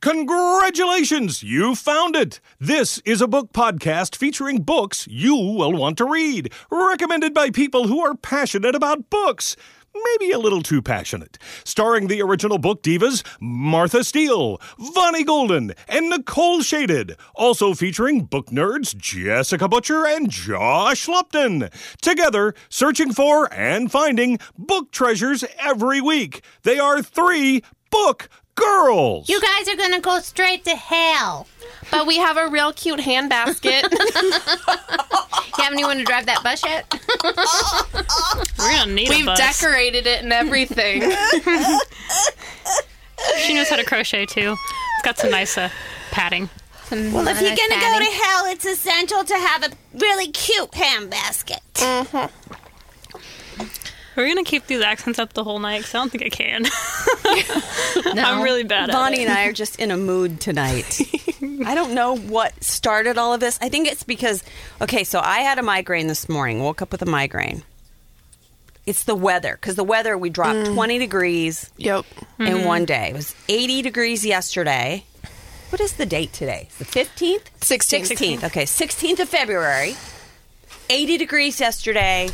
Congratulations! You found it! This is a book podcast featuring books you will want to read, recommended by people who are passionate about books. Maybe a little too passionate. Starring the original book divas Martha Steele, Vonnie Golden, and Nicole Shaded. Also featuring book nerds Jessica Butcher and Josh Lupton. Together, searching for and finding book treasures every week. They are three book girls. You guys are gonna go straight to hell. But we have a real cute handbasket. You have anyone to drive that bus yet? We're gonna need We've a bus. decorated it and everything. she knows how to crochet too. It's got some nice uh, padding. well, If you're gonna go to hell, it's essential to have a really cute handbasket. We're gonna keep these accents up the whole night because I don't think I can. I'm really bad at Bonnie it. and I are just in a mood tonight. I don't know what started all of this. I think it's because, okay, so I had a migraine this morning, woke up with a migraine. It's the weather, because the weather, we dropped mm. 20 degrees yep. in mm-hmm. one day. It was 80 degrees yesterday. What is the date today? The 15th? 16th. 16th. Okay, 16th of February. 80 degrees yesterday.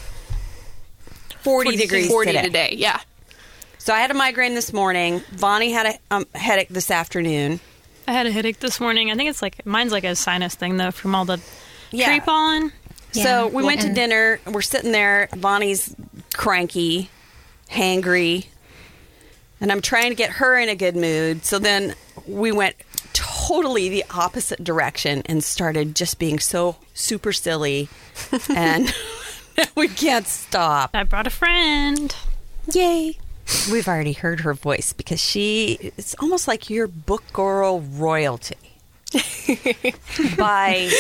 40, degrees 40 today. today. Yeah. So I had a migraine this morning. Vonnie had a um, headache this afternoon. I had a headache this morning. I think it's like mine's like a sinus thing though from all the Yeah. tree pollen. So Yeah. we went to And- dinner. We're sitting there. Vonnie's cranky, hangry, and I'm trying to get her in a good mood. So then we went totally the opposite direction and started just being so super silly, and we can't stop. I brought a friend. Yay! We've already heard her voice because she it's almost like your book girl royalty. by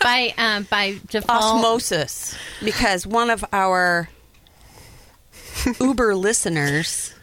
by um, by default. osmosis because one of our Uber listeners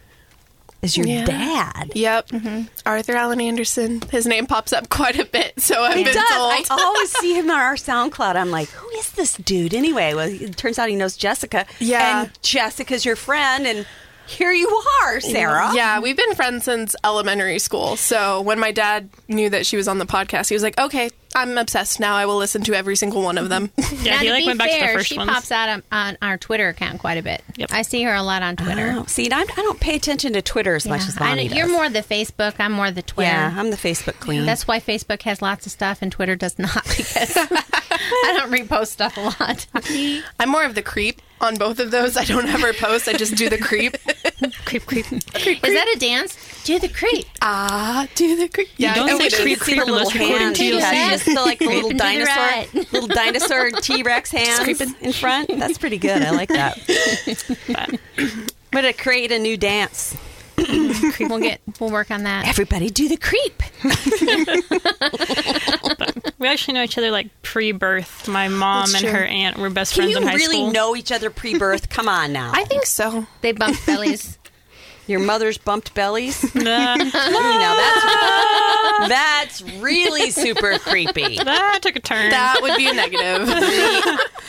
is your Yeah. dad. Yep. Mm-hmm. Arthur Allen Anderson. His name pops up quite a bit, so I've It been does. told. I always see him on our SoundCloud. I'm like, who is this dude anyway? Well, it turns out he knows Jessica. Yeah. And Jessica's your friend, and here you are, Sarah. Yeah, we've been friends since elementary school. So when my dad knew that she was on the podcast, he was like, "Okay, I'm obsessed now. I will listen to every single one of them." Yeah, now, he like be went back to the first she ones. pops out on, on our Twitter account quite a bit. Yep. I see her a lot on Twitter. Oh, see, I, I don't pay attention to Twitter as much Yeah. as I Bonnie know- You're does. more the Facebook. I'm more the Twitter. Yeah, I'm the Facebook queen. That's why Facebook has lots of stuff and Twitter does not because I don't repost stuff a lot. I'm more of the creep on both of those. I don't ever post. I just do the creep. Creep, creep. Is that a dance? Do the creep. Ah, do the creep. Yeah, don't I know say it is. creep, the creep unless little recording hands. to She you. just the, like the little Creeping the dinosaur, right. little dinosaur T Rex hands in front. That's pretty good. I like that. I'm gonna create a new dance. We'll get. We'll work on that. Everybody do the creep. We actually know each other like pre-birth. My mom and her aunt were best Can friends you in high really school. You really know each other pre-birth? Come on now. I think so. They bumped bellies. Your mother's bumped bellies. Nah, you know that's that's really super creepy. that took a turn. That would be a negative.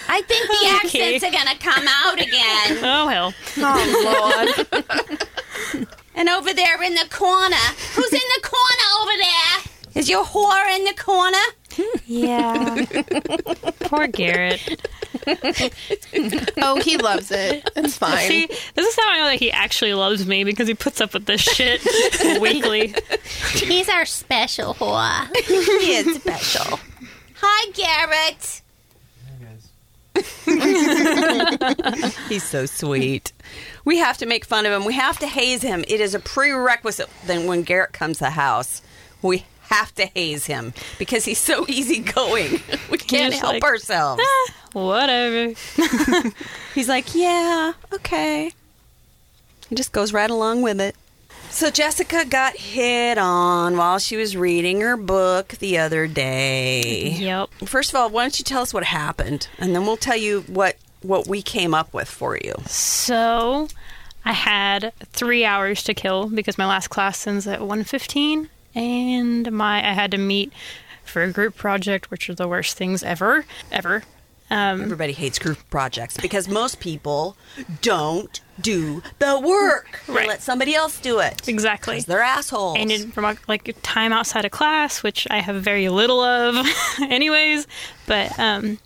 I think the Okay. accents are gonna come out again. oh hell. oh Lord. And over there in the corner, who's in the corner over there? Is your whore in the corner? Yeah. Poor Garrett. Oh, he loves it. It's fine. See, this is how I know that he actually loves me because he puts up with this shit weekly. He's our special whore. He is special. Hi, Garrett. He's so sweet. We have to make fun of him. We have to haze him. It is a prerequisite. Then when Garrett comes to the house, we have to haze him because he's so easygoing. We can't help like, ourselves. Ah, whatever. He's like, yeah, okay. He just goes right along with it. So Jessica got hit on while she was reading her book the other day. Yep. First of all, why don't you tell us what happened, and then we'll tell you what what we came up with for you. So I had three hours to kill because my last class ends at 1.15 and my I had to meet for a group project, which are the worst things ever, ever. um, Everybody hates group projects because most people don't do the work. They let somebody else do it. exactly. they're assholes. and in from like time outside of class, which I have very little of, anyways. But um,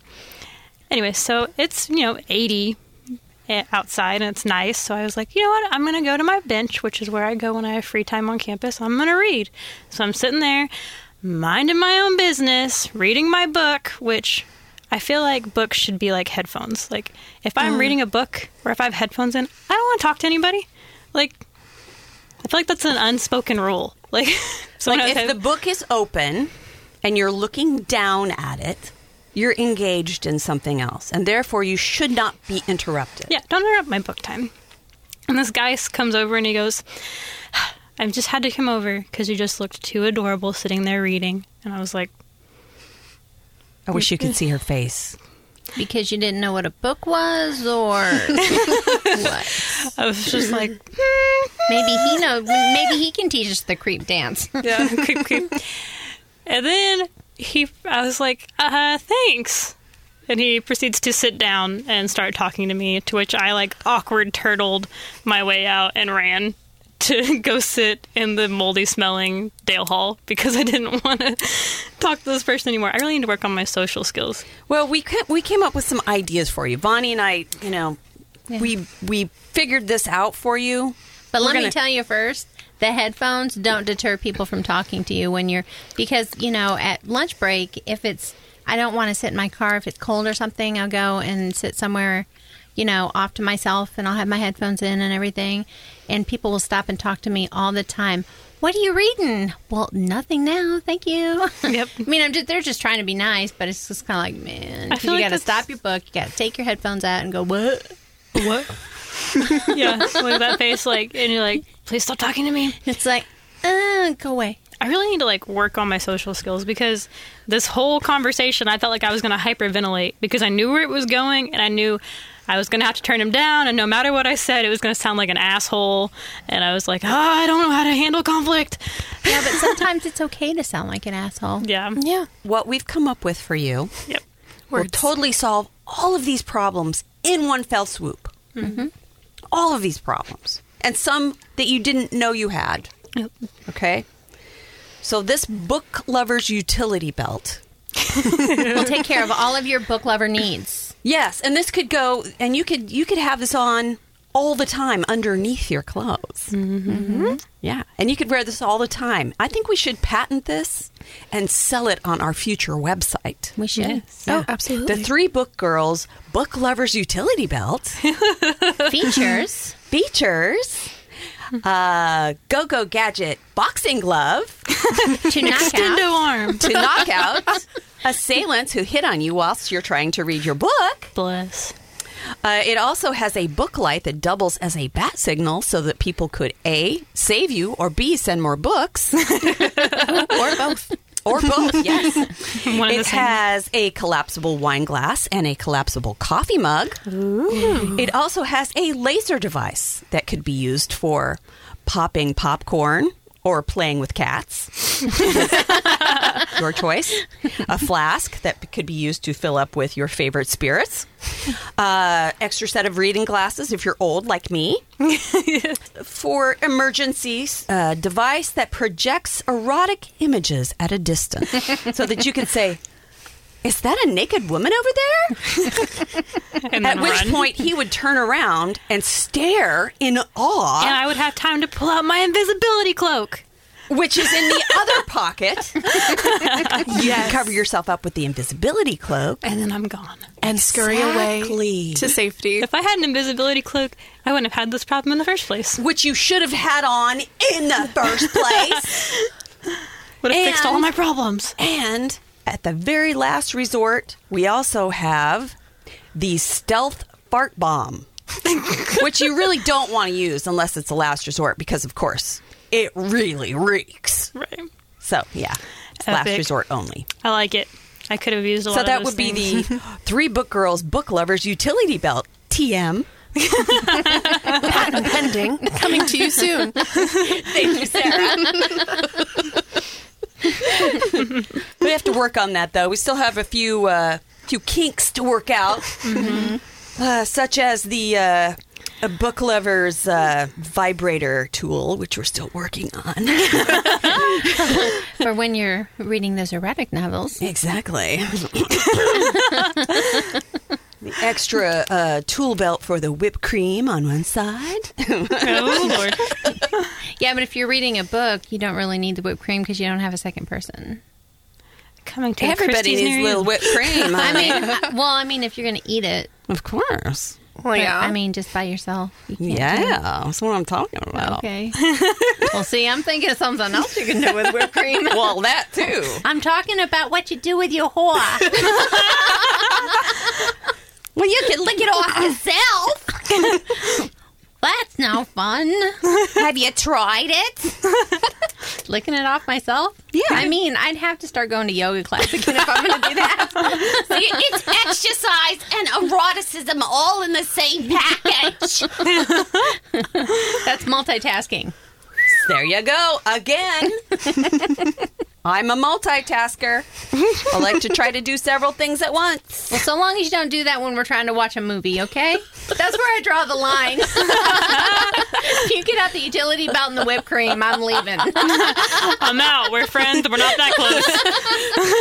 anyway, so it's you know eighty Eh, outside and it's nice. So I was like, you know what? I'm gonna go to my bench, which is where I go when I have free time on campus. I'm gonna read. So I'm sitting there, minding my own business, reading my book, which. I feel like books should be like headphones. Like if I'm mm. reading a book or if I have headphones in, I don't want to talk to anybody. Like I feel like that's an unspoken rule. Like, like if head- the book is open and you're looking down at it, you're engaged in something else, and therefore you should not be interrupted. yeah, don't interrupt my book time. And this guy comes over and he goes, "I've just had to come over because you just looked too adorable sitting there reading." And I was like, I wish you could see her face. Because you didn't know what a book was, or what? I was just like, hmm. Maybe he knows. Maybe he can teach us the creep dance. yeah, creep, creep. And then he, I was like, uh, thanks. And he proceeds to sit down and start talking to me, to which I like awkward turtled my way out and ran to go sit in the moldy smelling Dale Hall because I didn't want to talk to this person anymore. I really need to work on my social skills. Well, we ca- we came up with some ideas for you. Bonnie and I, you know, we we figured this out for you. But We're let me gonna- tell you first, the headphones don't deter people from talking to you when you're because you know at lunch break if it's I don't want to sit in my car if it's cold or something I'll go and sit somewhere you know off to myself and I'll have my headphones in and everything and people will stop and talk to me all the time. What are you reading? Well, nothing now. Thank you. Yep. I mean, I'm just, they're just trying to be nice, but it's just kind of like, man, I 'cause feel you like got to stop your book. You got to take your headphones out and go, what? What? yeah, like that face, like, and you're like, please stop talking to me. It's like, uh, go away. I really need to like work on my social skills because this whole conversation, I felt like I was going to hyperventilate because I knew where it was going and I knew I was going to have to turn him down. And no matter what I said, it was going to sound like an asshole. And I was like, oh, I don't know how to handle conflict. Yeah, but sometimes it's okay to sound like an asshole. Yeah. Yeah. What we've come up with for you Yep. will Words. totally solve all of these problems in one fell swoop. Mm-hmm. All of these problems, and some that you didn't know you had. Yep. Okay. So this book lover's utility belt We'll take care of all of your book lover needs. Yes, and this could go, and you could you could have this on all the time underneath your clothes. Mm-hmm. Mm-hmm. mm-hmm. Yeah, and you could wear this all the time. I think we should patent this and sell it on our future website. We should. Yes. Oh, absolutely. The Three Book Girls Book Lovers Utility Belt Features. features a Go Go Gadget boxing glove to knock Extendo out. arm. to knock out assailants who hit on you whilst you're trying to read your book. Bless. Uh, it also has a book light that doubles as a bat signal so that people could A, save you, or B, send more books. or both. or both, yes. It has a collapsible wine glass and a collapsible coffee mug. It also has a laser device that could be used for popping popcorn or playing with cats. your choice. A flask that could be used to fill up with your favorite spirits. Uh, extra set of reading glasses if you're old like me. For emergencies, a device that projects erotic images at a distance so that you can say, Is that a naked woman over there? and At which run. point he would turn around and stare in awe. and I would have time to pull out my invisibility cloak. which is in the other pocket. you can cover yourself up with the invisibility cloak. And then I'm gone. And scurry away to safety. If I had an invisibility cloak, I wouldn't have had this problem in the first place. Which you should have had on in the first place. Would have fixed all my problems. and at the very last resort, we also have the stealth fart bomb, which you really don't want to use unless it's the last resort because, of course, it really reeks. Right. So, yeah, it's last resort only. I like it. I could have used a lot So that those would be the Three Book Girls Book Lovers Utility Belt, TM. Patent pending. Coming to you soon. Thank you, Sarah. we have to work on that, though. We still have a few uh, few kinks to work out, uh, such as the uh, a book lover's uh, vibrator tool, which we're still working on. For when you're reading those erotic novels. Exactly. the extra uh, tool belt for the whipped cream on one side. Oh Lord. Yeah, but if you're reading a book, you don't really need the whipped cream because you don't have a second person. Coming to a Everybody Christie's needs a little whipped cream. I mean, well, I mean, if you're going to eat it, of course. Well, but, yeah. I mean, just by yourself. You can't do. Yeah, that's what I'm talking about. Okay. well, see, I'm thinking of something else you can do with whipped cream. Well, that too. I'm talking about what you do with your whore. Well, you can lick it off yourself. That's no fun. Have you tried it? Licking it off myself? Yeah. I mean, I'd have to start going to yoga class again if I'm going to do that. See, it's exercise and eroticism all in the same package. That's multitasking. There you go again. I'm a multitasker. I like to try to do several things at once. Well, so long as you don't do that when we're trying to watch a movie, okay? That's where I draw the line. if you get out the utility belt and the whipped cream, I'm leaving. I'm out. We're friends. We're not that close.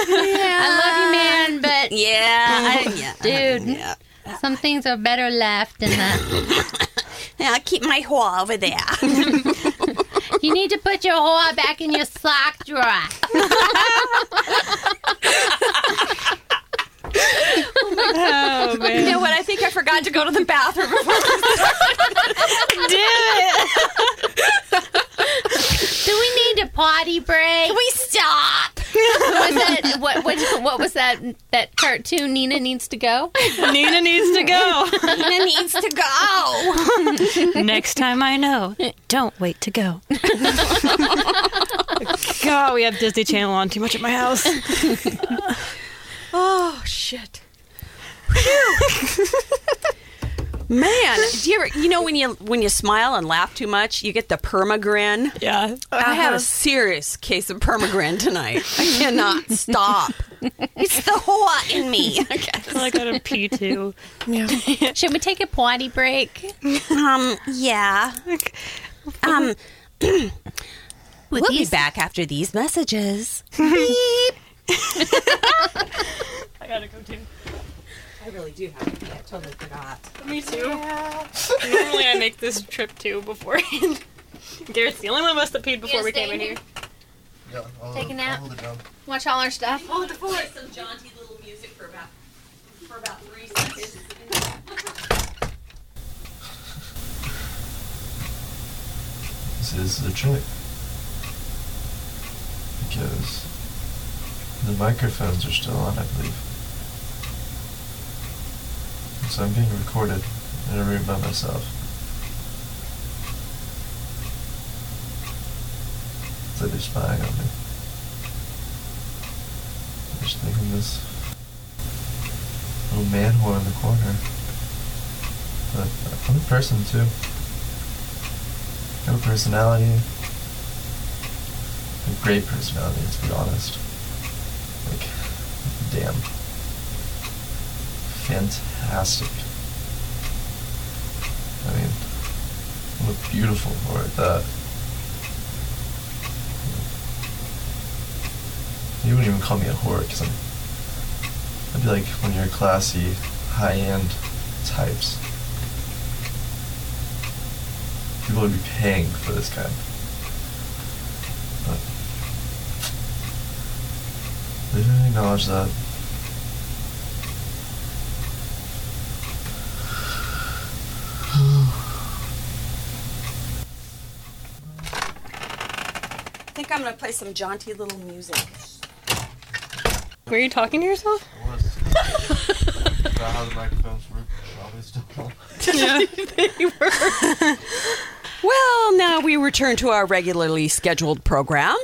I love you, man, but Yeah, I, yeah, Dude. Yeah. some things are better left in the. yeah, I'll keep my whore over there. You need to put your whore back in your sock drawer. Oh man. you know what? I think I forgot to go to the bathroom before. Do we need a potty break? we stop. was that what, what? What was that? That cartoon? Nina needs to go. Nina needs to go. Nina needs to go. Next time I know, don't wait to go. God, we have Disney Channel on too much at my house. Oh shit. Man, do you ever you know when you when you smile and laugh too much, you get the permagrin? Yeah. I have a serious case of permagrin tonight. I cannot stop. It's the whore in me. I gotta pee too. yeah. Should we take a potty break? Um, yeah. Um, With we'll be these- back after these messages. I gotta go too. I really do have to. Pee. I totally forgot. Me too. Normally I make this trip too beforehand. Garrett's the only one of us that peed before we came in here. Yeah, I'll, Take a nap? I'll hold it down. Watch all our stuff. Hold it for some jaunty little music for about for about three seconds. This is a trick. Because the microphones are still on, I believe. So I'm being recorded in a room by myself. So they're spying on me. I'm just thinking this little man whore in the corner. But I'm a person too. I have a personality. A great personality, to be honest. Damn. Fantastic. I mean, a beautiful at that. Uh, you wouldn't even call me a whore because I'm. I'd be like when you're classy, high-end types. People would be paying for this kind. But they didn't acknowledge that. I'm gonna play some jaunty little music. Were you talking to yourself? About how the microphones work. Probably still. Well, now we return to our regularly scheduled program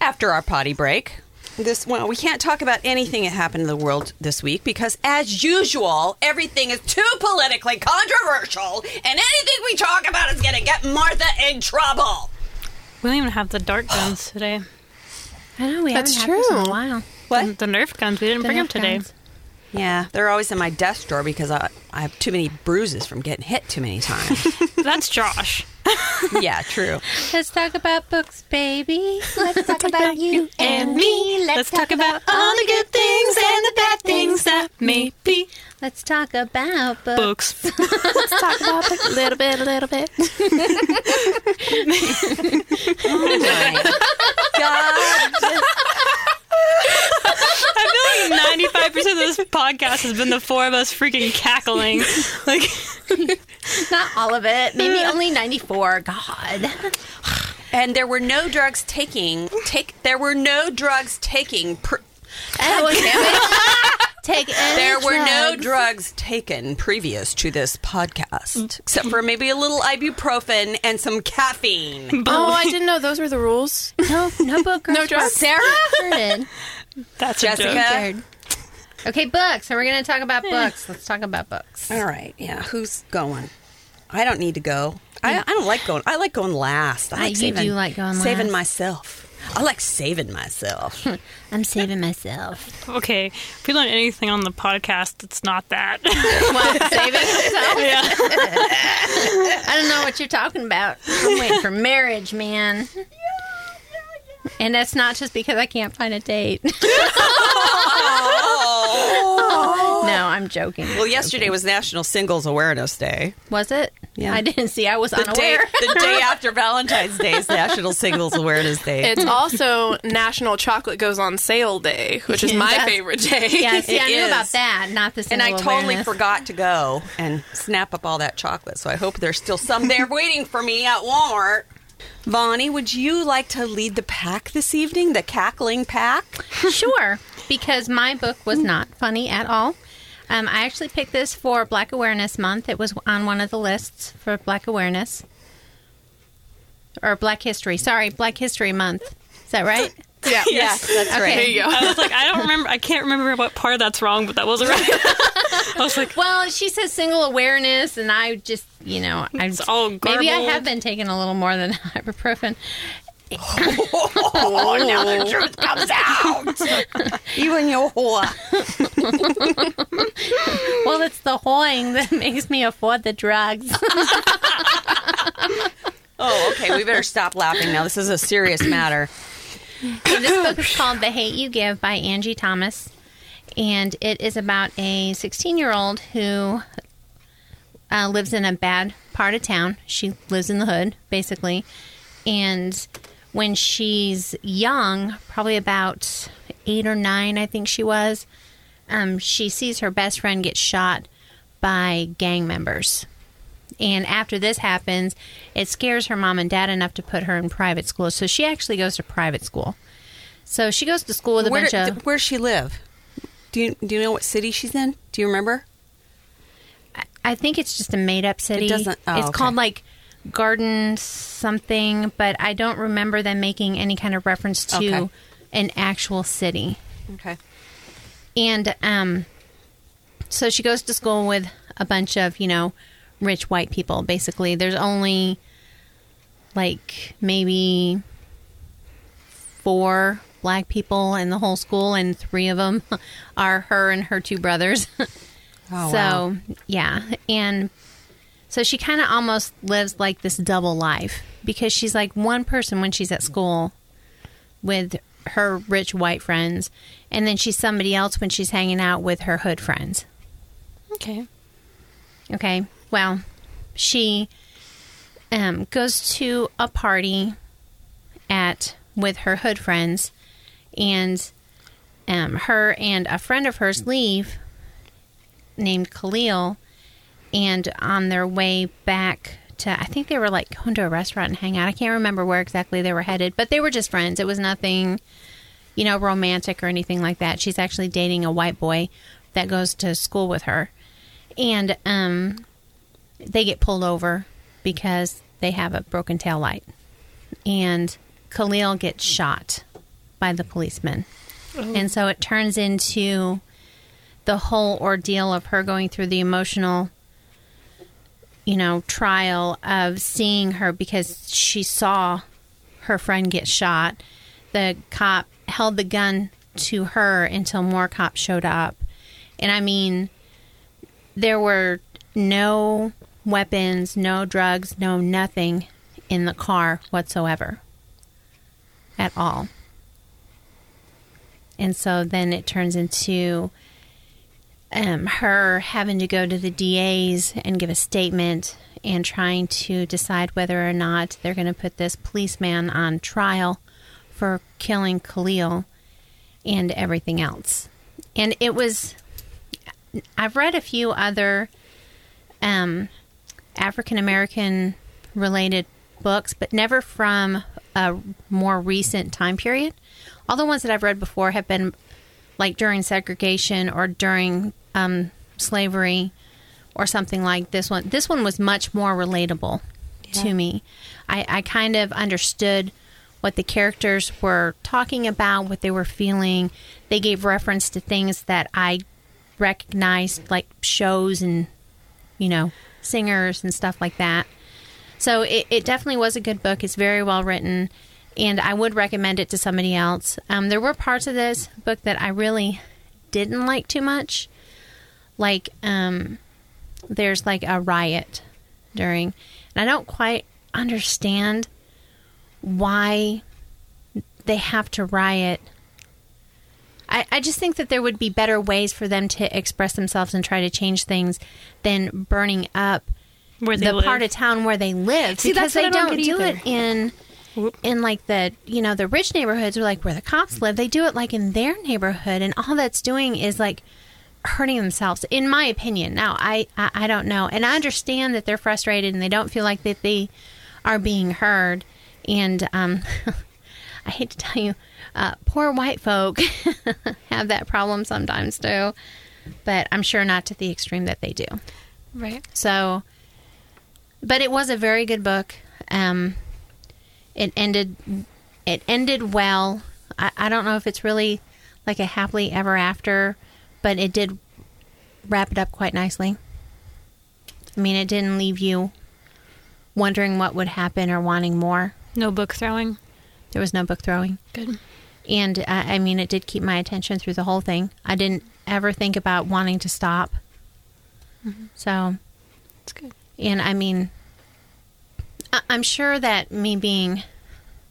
after our potty break. This well, we can't talk about anything that happened in the world this week because, as usual, everything is too politically controversial, and anything we talk about is going to get Martha in trouble. We don't even have the dart guns today. I know we That's haven't had this in true. a while. What? The Nerf guns, we didn't The bring them today. guns. Yeah, they're always in my desk drawer because I, I have too many bruises from getting hit too many times. That's Josh. yeah, true. Let's talk about books, baby. Let's talk about you and me. Let's talk about all the good things and the bad things that may be. Let's talk about books. Books. Let's talk about it a little bit, a little bit. Oh God. I feel like ninety-five percent of this podcast has been the four of us freaking cackling. Like, Not all of it. Maybe only 94. God. And there were no drugs taking. Take. There were no drugs taking. Pr- Oh, damn it. Take any there were no drugs. drugs taken previous to this podcast, except for maybe a little ibuprofen and some caffeine. Oh, I didn't know those were the rules. No, no book. No drugs. Sarah sure did. that's a joke. Jessica. Scared. Okay, books. So we're going to talk about books. Let's talk about books. All right, yeah. Who's going? I don't need to go. I, I don't like going. I like going last. I Ah, like you saving, do like going saving last. myself. I like saving myself. I'm saving myself. Okay, if we learn anything on the podcast, it's not that. What? Saving myself? yeah. I don't know what you're talking about. I'm waiting for marriage, man. And that's not just because I can't find a date. No, I'm joking. well, yesterday was National Singles Awareness Day. Was it? Yeah. I didn't see. I was The day, unaware. the day after Valentine's Day is National Singles Awareness Day. It's also National Chocolate Goes on Sale Day, which is my That's- favorite day. yeah, see, I It knew is. about that, not the and I totally awareness. forgot to go and snap up all that chocolate. So I hope there's still some there waiting for me at Walmart. Bonnie, would you like to lead the pack this evening? The cackling pack? Sure, because my book was not funny at all. Um, I actually picked this for Black Awareness Month. It was on one of the lists for Black Awareness. Or Black History. Sorry, Black History Month. Is that right? Yeah. Yes, that's Okay. right. There you go. I was like, I don't remember. I can't remember what part of that's wrong, but that wasn't right. I was like, Well, she says single awareness, and I just, you know, I It's all maybe I have been taking a little more than ibuprofen. Oh, now the truth comes out. you and your whore. Well, it's the hoing that makes me afford the drugs. Oh, okay. We better stop laughing now. This is a serious matter. So this book is called The Hate You Give by Angie Thomas. And it is about a 16 year old who uh, lives in a bad part of town. She lives in the hood, basically. And when she's young, probably about eight or nine, I think she was, um, she sees her best friend get shot by gang members. And after this happens, it scares her mom and dad enough to put her in private school. So she actually goes to private school. So she goes to school with a Where, bunch of. where does she live? Do you do you know what city she's in? Do you remember? I think it's just a made up city. It doesn't- oh, it's okay. called like Garden something, but I don't remember them making any kind of reference to Okay. an actual city. Okay. And um, so she goes to school with a bunch of, you know, rich white people, basically. There's only like maybe four black people in the whole school, and three of them are her and her two brothers. Oh, so, wow. yeah. And so she kind of almost lives like this double life because she's like one person when she's at school with her rich white friends, and then she's somebody else when she's hanging out with her hood friends. okay. Okay. Well, she um, goes to a party at with her hood friends, and um, her and a friend of hers leave, named Khalil, and on their way back to, I think they were like going to a restaurant and hang out. I can't remember where exactly they were headed, but they were just friends. It was nothing, you know, romantic or anything like that. She's actually dating a white boy that goes to school with her and um, they get pulled over because they have a broken tail light, and Khalil gets shot by the policeman, and so it turns into the whole ordeal of her going through the emotional, you know, trial of seeing her because she saw her friend get shot. The cop held the gun to her until more cops showed up And I mean, there were no weapons, no drugs, no nothing in the car whatsoever at all. And so then it turns into um, her having to go to the DAs and give a statement and trying to decide whether or not they're going to put this policeman on trial for killing Khalil and everything else. And it was, I've read a few other um, African American related books, but never from a more recent time period. All the ones that I've read before have been like during segregation or during um, slavery or something like this one. This one was much more relatable to me. I, I kind of understood what the characters were talking about, what they were feeling. They gave reference to things that I recognized, like shows and, you know, singers and stuff like that. So it, it definitely was a good book. It's very well written, and I would recommend it to somebody else. Um, there were parts of this book that I really didn't like too much. Like, um, there's like a riot during, and I don't quite understand why they have to riot. I, I just think that there would be better ways for them to express themselves and try to change things than burning up Where they the live. part of town where they live See, because that's what they I don't don't do either. it in in like the you know the rich neighborhoods or like where the cops live they do it like in their neighborhood and all that's doing is like hurting themselves in my opinion now I, I i don't know and i understand that they're frustrated and they don't feel like that they are being heard and um i hate to tell you uh, poor white folk have that problem sometimes too but i'm sure not to the extreme that they do Right. so, but it was a very good book. Um, it ended. It ended well. I, I don't know if it's really like a happily ever after, but it did wrap it up quite nicely. I mean, it didn't leave you wondering what would happen or wanting more. No book throwing. There was no book throwing. Good. And uh, I mean, it did keep my attention through the whole thing. I didn't ever think about wanting to stop. So It's good. And I mean, I- I'm sure that me being,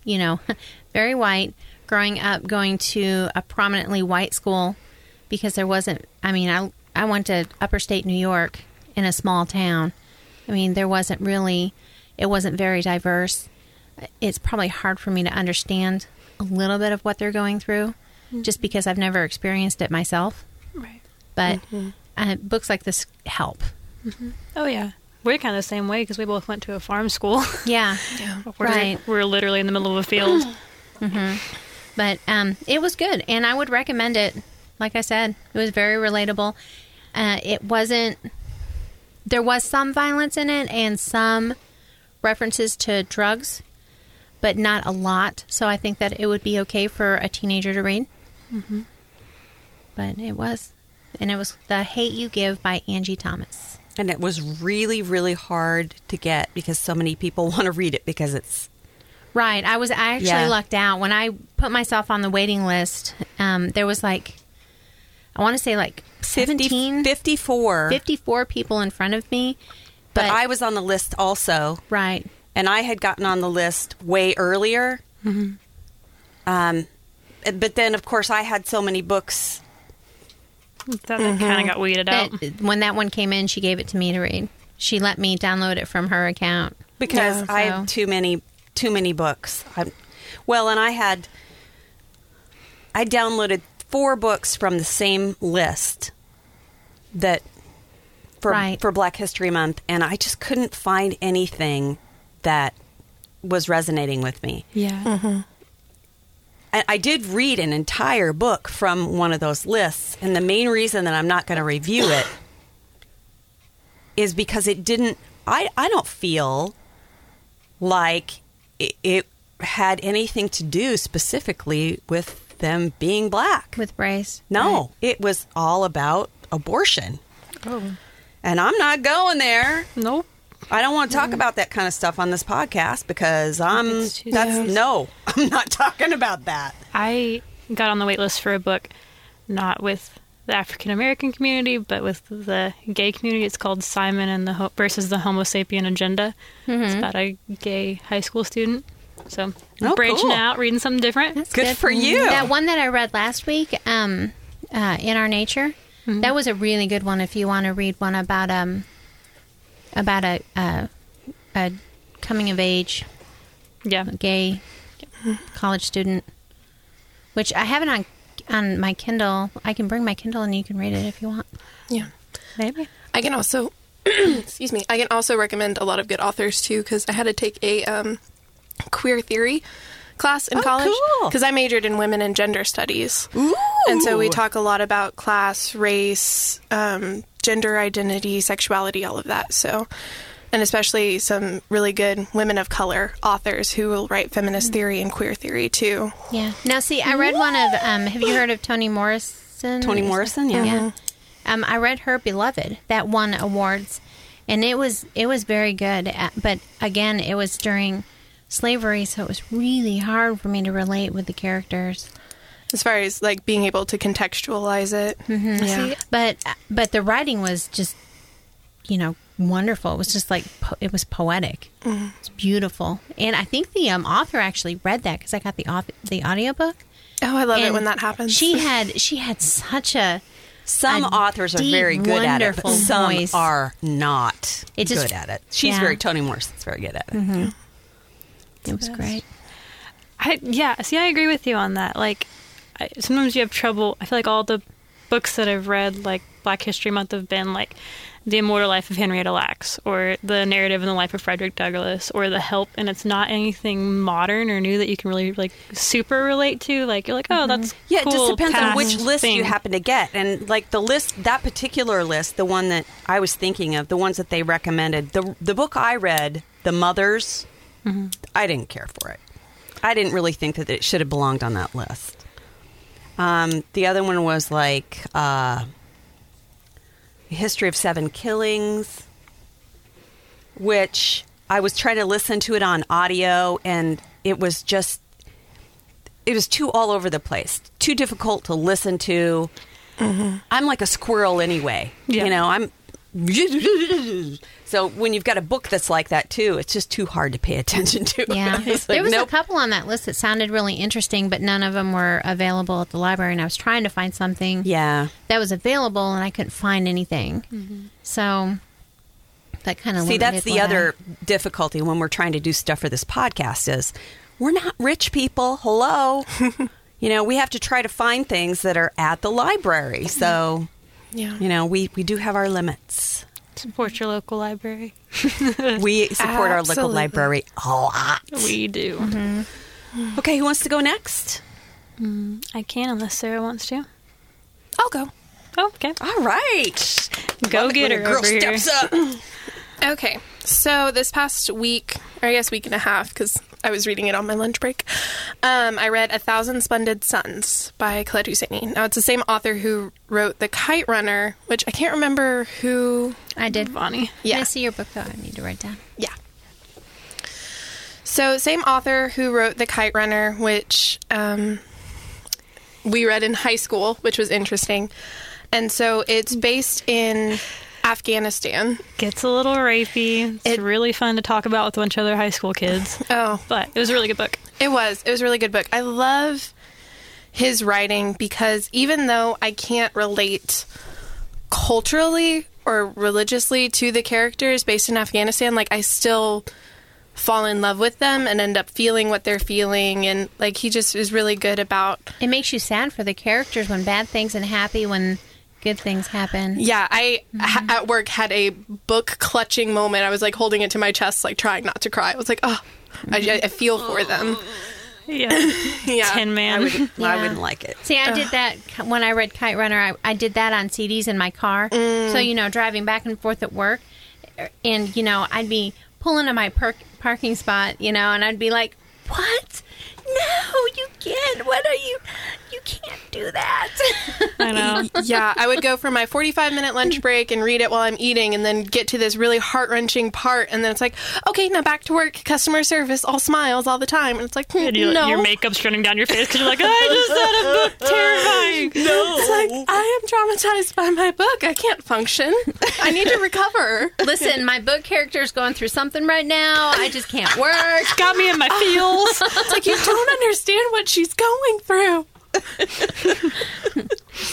you know, very white, growing up going to a prominently white school, because there wasn't, I mean, I, I went to upper state New York in a small town. I mean, there wasn't really, it wasn't very diverse. It's probably hard for me to understand a little bit of what they're going through mm-hmm. just because I've never experienced it myself. Right. But mm-hmm. uh, books like this help. Mm-hmm. Oh yeah. We're kind of the same way because we both went to a farm school. Yeah. we're, Right. We're literally in the middle of a field. But um, it was good, and I would recommend it. Like I said, it was very relatable. Uh, it wasn't. There was some violence in it and some references to drugs, but not a lot. So I think that it would be okay for a teenager to read. Mm-hmm. But it was, and it was "The Hate You Give" by Angie Thomas. And it was really, really hard to get because so many people want to read it because it's Right. I was I actually Yeah. lucked out when I put myself on the waiting list. Um, there was like, I want to say like 50, 54. 54 people in front of me. but But, I was on the list also, right. and I had gotten on the list way earlier. Um, but then, of course, I had so many books. That, kind of mm-hmm. got weeded out. That, when that one came in, she gave it to me to read. She let me download it from her account. because Yeah. I So- have too many too many books. i well, and I had I downloaded four books from the same list that for Right. for Black History Month, and I just couldn't find anything that was resonating with me. yeah. I, I did read an entire book from one of those lists, and the main reason that I'm not going to review it is because it didn't. I I don't feel like it, it had anything to do specifically with them being black. With race. no, it was all about abortion, Oh. and I'm not going there. Nope. I don't want to talk about that kind of stuff on this podcast because I'm that's serious. no, I'm not talking about that. I got on the wait list for a book, not with the African American community, but with the gay community, it's called Simon and the Ho- versus the Homo sapien agenda. It's about a gay high school student. So Oh, branching cool. out, reading something different. That's Good for you. That one that I read last week, um, uh, in our nature, that was a really good one. If you want to read one about um, about a uh, a coming of age Yeah, gay college student, which I have it on on my Kindle. I can bring my Kindle and you can read it if you want. Yeah. maybe. I can also, excuse me, I can also recommend a lot of good authors too because I had to take a um, queer theory class in Oh, college cool. because I majored in women and gender studies. Ooh. And so we talk a lot about class, race, um, gender identity, sexuality, all of that. So, and especially some really good women of color authors who will write feminist theory and queer theory too. Yeah. Now, see, I read one of. Um, have you heard of Toni Morrison? Toni Morrison, yeah. Yeah. Um, I read her Beloved that won awards, and it was it was very good. Uh, But again, it was during slavery, so it was really hard for me to relate with the characters. As far as like being able to contextualize it. Mm-hmm. Yeah. But but the writing was just, you know, wonderful. It was just like po- it was poetic. It's beautiful, and I think the um, author actually read that because I got the auth- the audiobook. Oh, I love it when that happens. She had she had such a Some a authors are deep, very good at it, but some voice. are not It just- good at it. She's yeah. very Toni Morrison's very good at it. it was great. I yeah, see, I agree with you on that. Like, I, sometimes you have trouble. I feel like all the books that I've read, like Black History Month, have been like the immortal life of Henrietta Lacks, or the narrative in the life of Frederick Douglass, or The Help, and it's not anything modern or new that you can really like super relate to. Like, you're like, oh, mm-hmm. that's Yeah, it just depends on which list you happen to get. And like the list, that particular list, the one that I was thinking of, the ones that they recommended, the the book I read, The Mothers, mm-hmm. I didn't care for it. I didn't really think that it should have belonged on that list. Um, the other one was like uh, History of Seven Killings, which I was trying to listen to it on audio, and it was just it was too all over the place, too difficult to listen to. I'm like a squirrel anyway. Yeah. You know, I'm. So when you've got a book that's like that too, it's just too hard to pay attention to. Yeah, like, there was nope. a couple on that list that sounded really interesting, but none of them were available at the library. And I was trying to find something Yeah. that was available, and I couldn't find anything. Mm-hmm. So that kind of See, that's the other difficulty when we're trying to do stuff for this podcast is we're not rich people. Hello. you know, we have to try to find things that are at the library. So, mm-hmm. Yeah. you know, we, we do have our limits. Support your local library. We support our local library a lot. We do. Mm-hmm. Okay, who wants to go next? I can unless Sarah wants to. I'll go. Oh, okay. All right. Go When get a her girl over here. steps up. Okay, so this past week, or I guess week and a half, because I was reading it on my lunch break, um, I read A Thousand Splendid Suns by Khaled Hosseini. Now, it's the same author who wrote The Kite Runner, which I can't remember who. I did. Bonnie. Yeah. I see your book though. I need to write down. Yeah. So, same author who wrote The Kite Runner, which um, we read in high school, which was interesting. And so it's based in Afghanistan. Gets a little rapey. It's It- really fun to talk about with a bunch of other high school kids. Oh, But it was a really good book. It was. It was a really good book. I love his writing because even though I can't relate culturally or religiously to the characters based in Afghanistan, like I still fall in love with them and end up feeling what they're feeling and like he just is really good about It makes you sad for the characters when bad things and happy when good things happen. yeah i ha- mm-hmm. at work had a book clutching moment i was like holding it to my chest like trying not to cry i was like oh I, I mm-hmm. feel for them oh. Yeah. yeah Tin I, Man. would, I wouldn't like it. See, I did that when I read Kite Runner. I, I did that on CDs in my car. So, mm. you know, driving back and forth at work. And, you know, I'd be pulling to my per- parking spot, you know, and I'd be like, what? No, you can't. What are you? You can't do that. I know. yeah, I would go for my 45 minute lunch break and read it while I'm eating and then get to this really heart wrenching part. And then it's like, okay, now back to work, customer service, all smiles all the time. And it's like, And you, no. your makeup's running down your face because you're like, I just had a book terrifying. No. It's like, I am traumatized by my book. I can't function. I need to recover. Listen, my book character is going through something right now. I just can't work. Got me in my feels. It's like you don't understand what she's going through.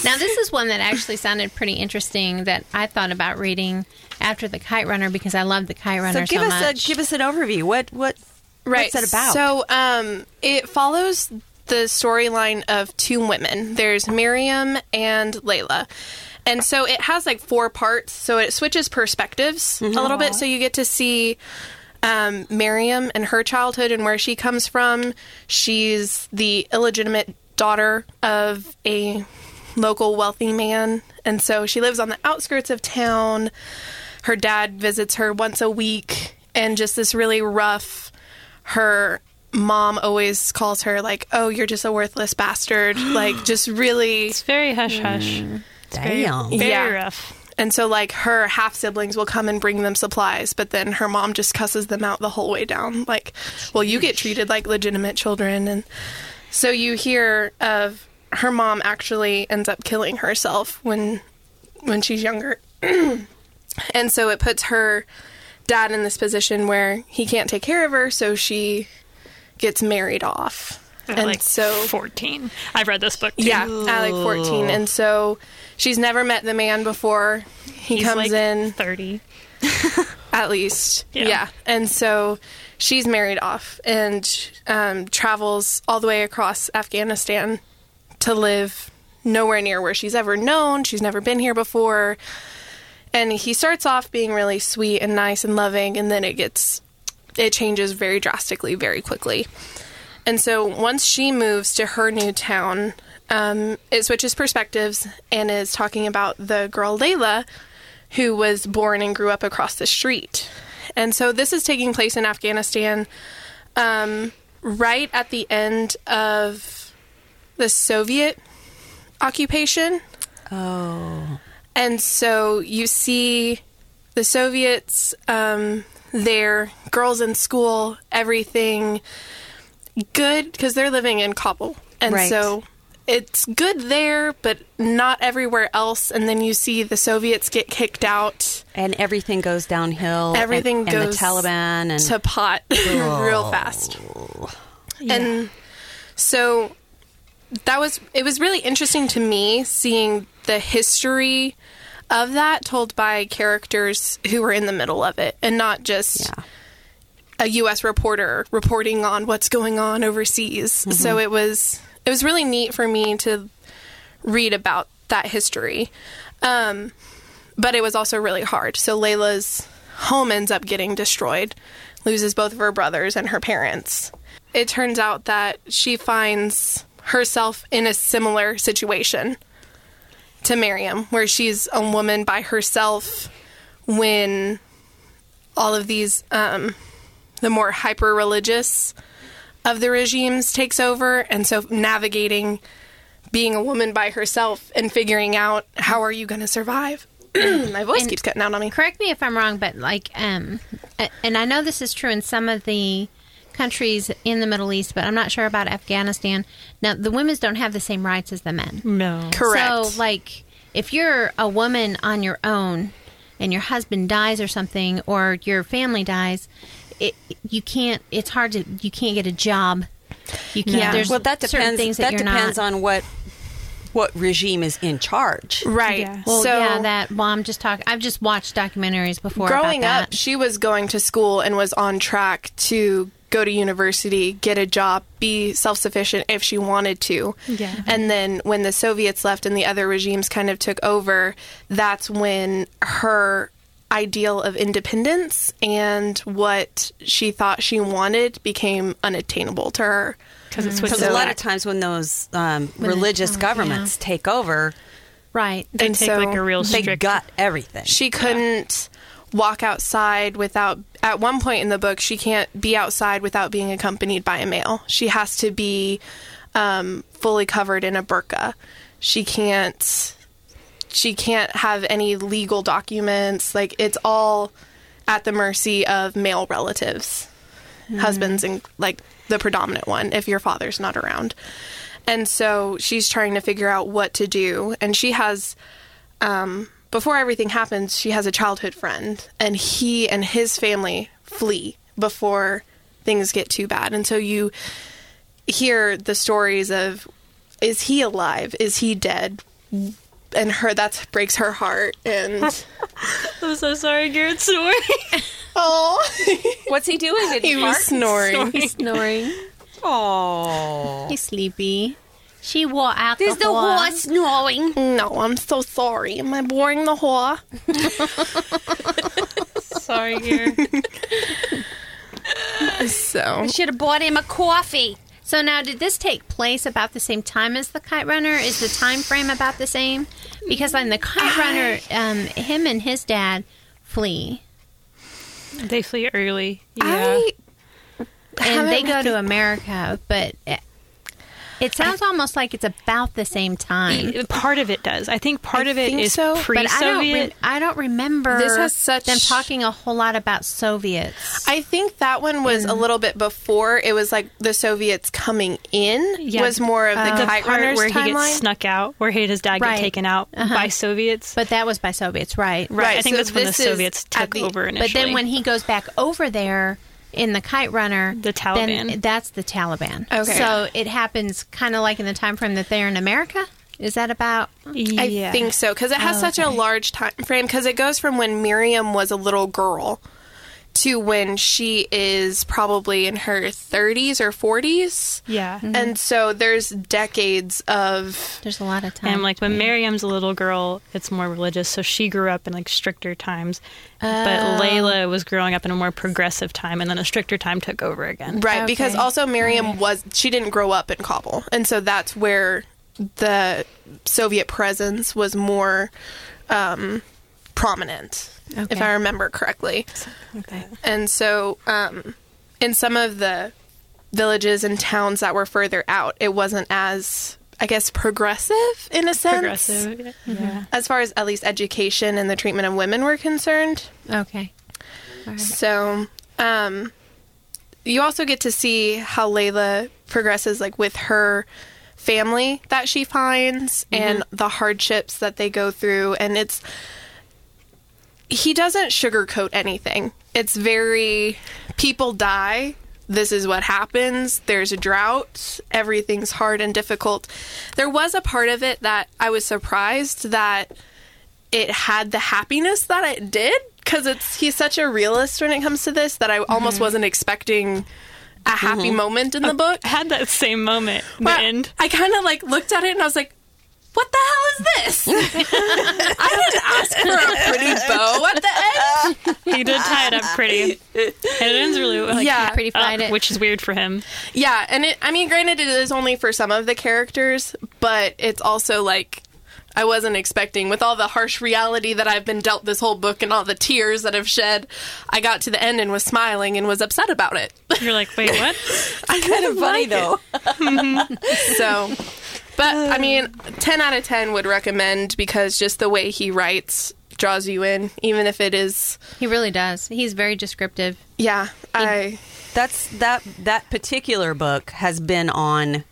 Now, this is one that actually sounded pretty interesting that I thought about reading after the Kite Runner because I love the Kite Runner So so, give us much. a give us an overview. What what Right. what's it about? So, um, it follows the storyline of two women. There's Mariam and Laila. And so it has like four parts. So it switches perspectives a little bit. So you get to see um, Mariam and her childhood and where she comes from. She's the illegitimate daughter of a local wealthy man. And so she lives on the outskirts of town. Her dad visits her once a week and just this really rough her mom always calls her like oh you're just a worthless bastard like just really It's very hush hush. Mm. damn. Very Yeah. rough. and so like her half siblings will come and bring them supplies but then her mom just cusses them out the whole way down like well you get treated like legitimate children and so you hear of her mom actually ends up killing herself when when she's younger and so it puts her dad in this position where he can't take care of her so she gets married off At and like so 14. I've read this book too. yeah, at like 14. And so she's never met the man before. He He's comes like in, 30. at least. Yeah. Yeah. And so she's married off and um, travels all the way across Afghanistan to live nowhere near where she's ever known. She's never been here before. And he starts off being really sweet and nice and loving, and then it gets, it changes very drastically, very quickly. And so once she moves to her new town, um, it switches perspectives and is talking about the girl Laila, who was born and grew up across the street. And so this is taking place in Afghanistan um, right at the end of the Soviet occupation. Oh. And so you see the Soviets um, there, girls in school, everything good because they're living in Kabul. And Right. so it's good there, but not everywhere else. And then you see the Soviets get kicked out And everything goes downhill. Everything and, goes the Taliban and to pot real oh. fast. And so that was it was really interesting to me seeing the history of that told by characters who were in the middle of it and not just yeah. a US reporter reporting on what's going on overseas. So mm-hmm. it was it was really neat for me to read about that history. Um, but it was also really hard. So Laila's home ends up getting destroyed, loses both of her brothers and her parents. It turns out that she finds herself in a similar situation to Mariam, where she's a woman by herself when all of these, um, the more hyper religious of the regimes takes over. And so navigating being a woman by herself and figuring out how are you going to survive. My voice And- keeps cutting out on me. Correct me if I'm wrong, but like, um, and I know this is true in some of the countries in the Middle East, but I'm not sure about Afghanistan. Now, the women don't have the same rights as the men. No. Correct. So, like, if you're a woman on your own and your husband dies or something, or your family dies, it you can't. It's hard to. You can't get a job. You can't. Yeah. There's Well, that depends. things that, that you're depends not. on what what regime is in charge. Right. Yeah. well, so yeah, that. Well, I'm just talking. I've just watched documentaries before. growing about up, she was going to school and was on track to go to university, get a job, be self sufficient if she wanted to. Yeah. And then when the Soviets left and the other regimes kind of took over, that's when her ideal of independence and what she thought she wanted became unattainable to her. Because it switches Because a lot of times when those um, When religious it's- governments take over, right. They and take so like a real they strict. gut everything. She couldn't walk outside without at one point in the book she can't be outside without being accompanied by a male she has to be um, fully covered in a burqa she can't she can't have any legal documents like it's all at the mercy of male relatives husbands and like the predominant one if your father's not around And so she's trying to figure out what to do. And she has, um, before everything happens, she has a childhood friend, and he and his family flee before things get too bad. And so you hear the stories of is he alive? Is he dead? And her that breaks her heart. And I'm so sorry, Garrett's snoring. oh, What's he doing? Did he, he was fart? snoring. He's snoring. Oh. He's sleepy. She wore out There's the, the horse. horse snoring. No, I'm so sorry. Am I boring the whore? sorry, Garrett. So I should have bought him a coffee. So now, did this take place about the same time as the Kite Runner? Is the time frame about the same? Because on the Kite Runner, um, him and his dad flee, They flee early. Yeah. I and they go to America. But it, it sounds almost like it's about the same time. part of it does. I think part I of it is think is so, but But I don't, pre-Soviet. re- I don't remember This has such- them talking a whole lot about Soviets. I think that one was a little bit before. It was like the Soviets coming in Yeah. was more of the the kite part runners where he gets snuck out, where he and his dad Right. get taken out Uh-huh. by Soviets. but that was by Soviets, right? right. I think so that's when the Soviets took the- over initially. But then when he goes back over there in the Kite Runner, The Taliban. then that's the Taliban. Okay. So it happens kind of like in the time frame that they're in America. Is that about? yeah. I think so because it has Oh, such a large time frame because it goes from when Mariam was a little girl to when she is probably in her 30s or 40s. Yeah. And so there's decades of There's a lot of time. And like when Mariam's a little girl, it's more religious, so she grew up in like stricter times. Oh. But Laila was growing up in a more progressive time, and then a stricter time took over again. right because also Mariam was she didn't grow up in Kabul. And so that's where the Soviet presence was more um, prominent if I remember correctly. Okay. And so, um, in some of the villages and towns that were further out, it wasn't as, I guess, progressive in a sense. Progressive. Yeah. As far as at least education and the treatment of women were concerned. okay. All right. So, um, you also get to see how Laila progresses, like with her family that she finds and the hardships that they go through. And it's, he doesn't sugarcoat anything. It's very, people die. This is what happens. There's a drought. Everything's hard and difficult. There was a part of it that I was surprised that it had the happiness that it did because it's he's such a realist when it comes to this that I mm-hmm. almost wasn't expecting a happy mm-hmm. moment in the book. I had that same moment. The end. I kind of like looked at it and I was like, "What the hell is this?" I didn't ask for a pretty bow at the end. He did tie it up pretty, and it ends really like, Yeah. Pretty up, it. which is weird for him. Yeah, and it, I mean, granted, it is only for some of the characters, but it's also like I wasn't expecting, with all the harsh reality that I've been dealt this whole book and all the tears that I've shed, I got to the end and was smiling and was upset about it. You're like, wait, what? I kind of Funny like though. it. So, but I mean, 10 out of 10 would recommend because just the way he writes draws you in, even if it is, He really does. He's very descriptive. yeah, I. That's that that particular book has been on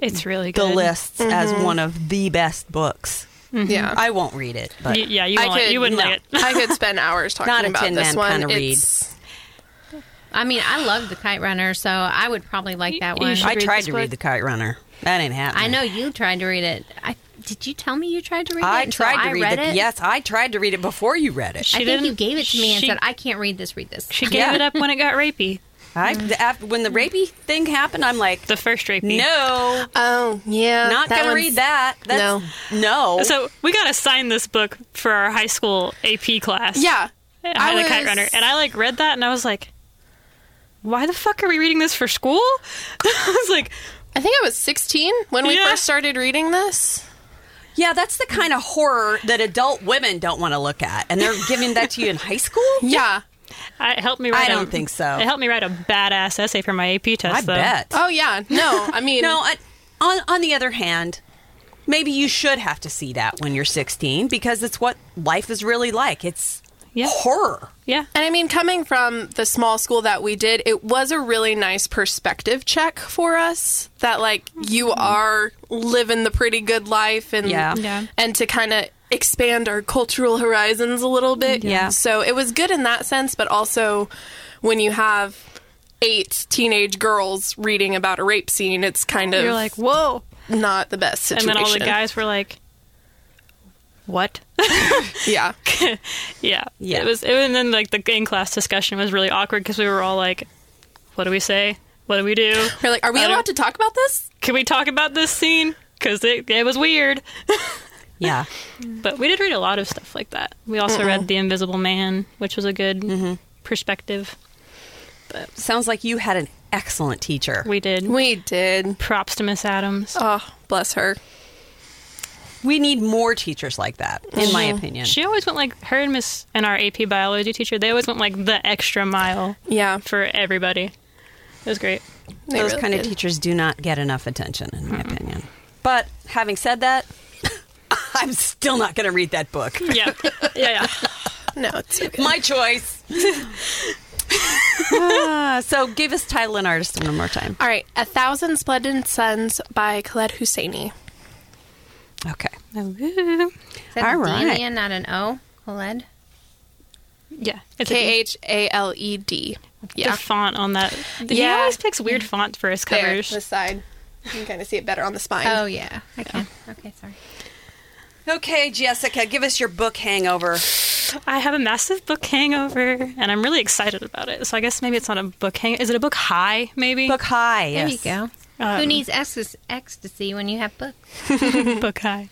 It's really the good. lists as mm-hmm. one of the best books. Mm-hmm. Yeah, I won't read it, but Y- yeah, you I won't. could- you wouldn't no. like it. I could spend hours talking Not a about Tin this Man one. kinda read. I mean, I love the Kite Runner, so I would probably like that You one. I read tried to book. read The Kite Runner. That ain't happening. I know you tried to read it. I did you tell me you tried to read it? I And so tried to I read, read it. it. Yes, I tried to read it before you read it. I She think you gave it to me and she- said, "I can't read this. Read this." She gave Yeah. it up when it got rapey. I the, after, when the rapey thing happened, I'm like, The first rapey. no, Oh, yeah. not gonna read that. That's, no, So we got to sign this book for our high school AP class. Yeah. I had a kite was- runner, and I like read that, and I was like, "Why the fuck are we reading this for school?" I was like, I think I was 16 when we Yeah. first started reading this. yeah, that's the kind of horror that adult women don't want to look at, and they're giving that to you in high school. Yeah. I, "It helped me write." I a- don't think so. It helped me write a badass essay for my AP test. I though. bet. Oh, yeah. No, I mean, No, I, on on the other hand, maybe you should have to see that when you're 16 because it's what life is really like. It's Yeah. horror. Yeah. And I mean, coming from the small school that we did, it was a really nice perspective check for us that, like, you mm-hmm. are living the pretty good life and, Yeah. Yeah. and to kind of expand our cultural horizons a little bit. Yeah. So it was good in that sense, but also when you have eight teenage girls reading about a rape scene, it's kind of You're like, whoa. not the best situation. And then all the guys were like, what? Yeah. yeah. Yeah. It was, it, and then like the in class discussion was really awkward because we were all like, what do we say? What do we do? We're like, are we allowed to talk about this? Can we talk about this scene? Because it, it was weird. Yeah. But we did read a lot of stuff like that. We also read The Invisible Man, which was a good mm-hmm. perspective. But Sounds like you had an excellent teacher. We did. We did. Props to Miss Adams. Oh, bless her. We need more teachers like that, in my opinion. She always went like her and Miss and our AP biology teacher. They always went like the extra mile Yeah. for everybody. It was great. They Those really kind of teachers do not get enough attention, in my opinion. But having said that, I'm still not going to read that book. Yeah, yeah, yeah. No, it's okay. My choice. Ah, so give us title and artist one more time. All right, A Thousand Splendid Suns by Khaled Hosseini. Okay. Is that All a D right. and not an O? Khaled? Yeah, it's a K H A L E D. the Yeah. font on that. He Yeah. always picks weird font for his There, covers. this side. You can kind of see it better on the spine. Oh, yeah. I can. Okay, sorry. Okay, Jessica, give us your book hangover. I have a massive book hangover, and I'm really excited about it. So I guess maybe it's not a book hang. Is it a book high? Maybe Book high. There yes. you go. Um, Who needs ecstasy, ecstasy when you have books? book high.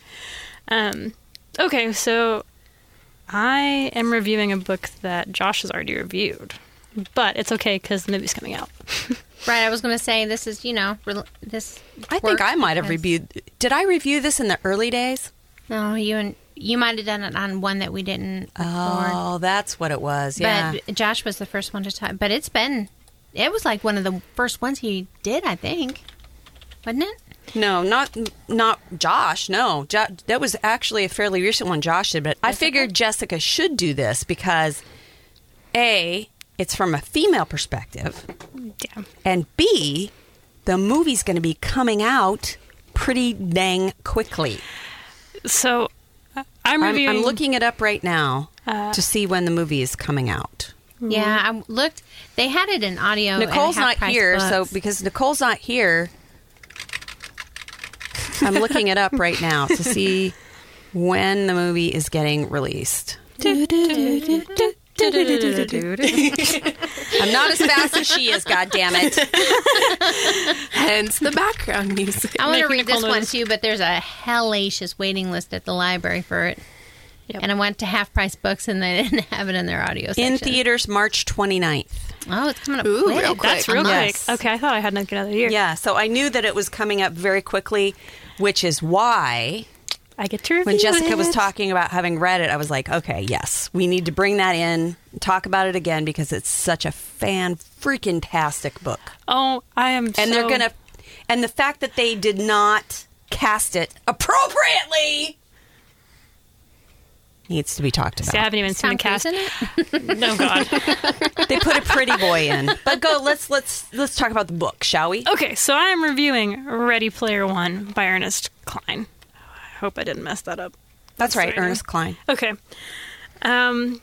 Um, okay, so I am reviewing a book that Josh has already reviewed, but it's okay because the movie's coming out. Right, I was going to say this is, you know, rel- this. I think I might have because- reviewed. Did I review this in the early days? No, you and you might have done it on one that we didn't record. Oh, that's what it was. Yeah. But Josh was the first one to talk. But it's been, it was like one of the first ones he did, I think, wasn't it? No, not not Josh. No, jo- that was actually a fairly recent one Josh did. But I figured Jessica should do this because a it's from a female perspective, Yeah. and b the movie's going to be coming out pretty dang quickly. So I'm I'm, reviewing. I'm looking it up right now Uh, to see when the movie is coming out. Yeah, I looked. They had it in audio. Nicole's not half-price here, so because Nicole's not here, I'm looking it up right now to see when the movie is getting released. I'm not as fast as she is, God damn it! Hence the background music. I want to Making read Nicole this one notice. too, but there's a hellacious waiting list at the library for it. Yep. And I went to Half Price Books and they didn't have it in their audio section. In theaters, March 29th. Oh, it's coming up Ooh, quick. real quick. That's real Yes. quick. Okay, I thought I had another year. Yeah, so I knew that it was coming up very quickly, which is why I get to when Jessica was talking about having read it, I was like, okay, yes, we need to bring that in, talk about it again because it's such a fan freaking tastic book. Oh, I am. And they're gonna, and the fact that they did not cast it appropriately needs to be talked See, I about. haven't even seen the cast. Cruise in it? No, God. they put a pretty boy in, but go. Let's let's let's talk about the book, shall we? Okay, so I am reviewing Ready Player One by Ernest Cline. I hope I didn't mess that up. That's right, Sorry. Ernest Cline. Okay. Um,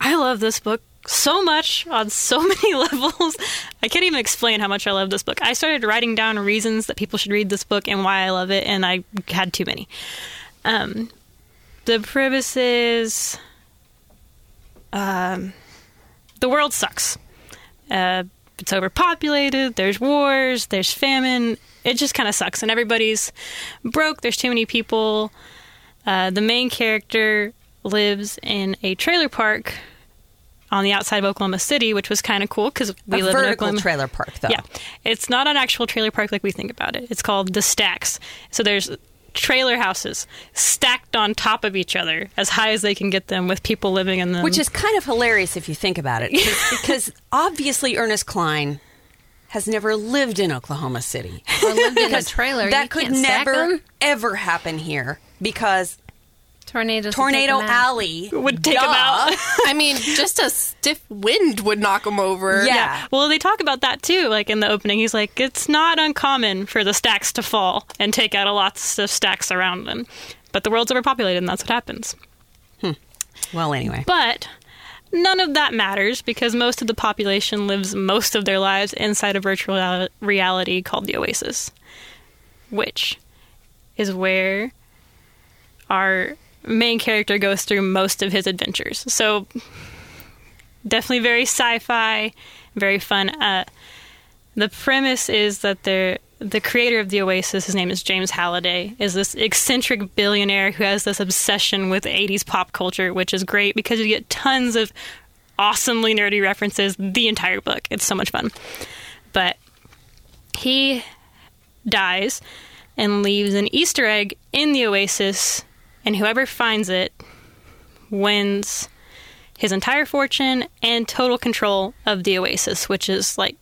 I love this book so much on so many levels. I can't even explain how much I love this book. I started writing down reasons that people should read this book and why I love it, and I had too many. Um, the premise is um, the world sucks. Uh, it's overpopulated. There's wars. There's famine. It just kind of sucks, and everybody's broke. There's too many people. Uh, the main character lives in a trailer park on the outside of Oklahoma City, which was kind of cool because we a live in vertical Oklahoma. trailer park, though. Yeah, it's not an actual trailer park like we think about it. It's called the stacks. So there's trailer houses stacked on top of each other as high as they can get them with people living in them. Which is kind of hilarious if you think about it. 'cause- because obviously Ernest Cline has never lived in Oklahoma City. Or lived in a trailer. that You could can't stack never 'em. ever happen here because Tornadoes. will Tornado. Alley Would take Duh. them out. I mean, just a stiff wind would knock him over. Yeah. Well, they talk about that too. Like in the opening, he's like, it's not uncommon for the stacks to fall and take out a lots of stacks around them. But the world's overpopulated, and that's what happens. Hmm. Well, anyway. But none of that matters because most of the population lives most of their lives inside a virtual reality called the Oasis, which is where our main character goes through most of his adventures. So definitely very sci-fi, very fun. Uh, the premise is that they're the creator of the Oasis, his name is James Halliday, is this eccentric billionaire who has this obsession with 80s pop culture, which is great because you get tons of awesomely nerdy references the entire book. It's so much fun. But he dies and leaves an Easter egg in the Oasis, and whoever finds it wins his entire fortune and total control of the Oasis, which is like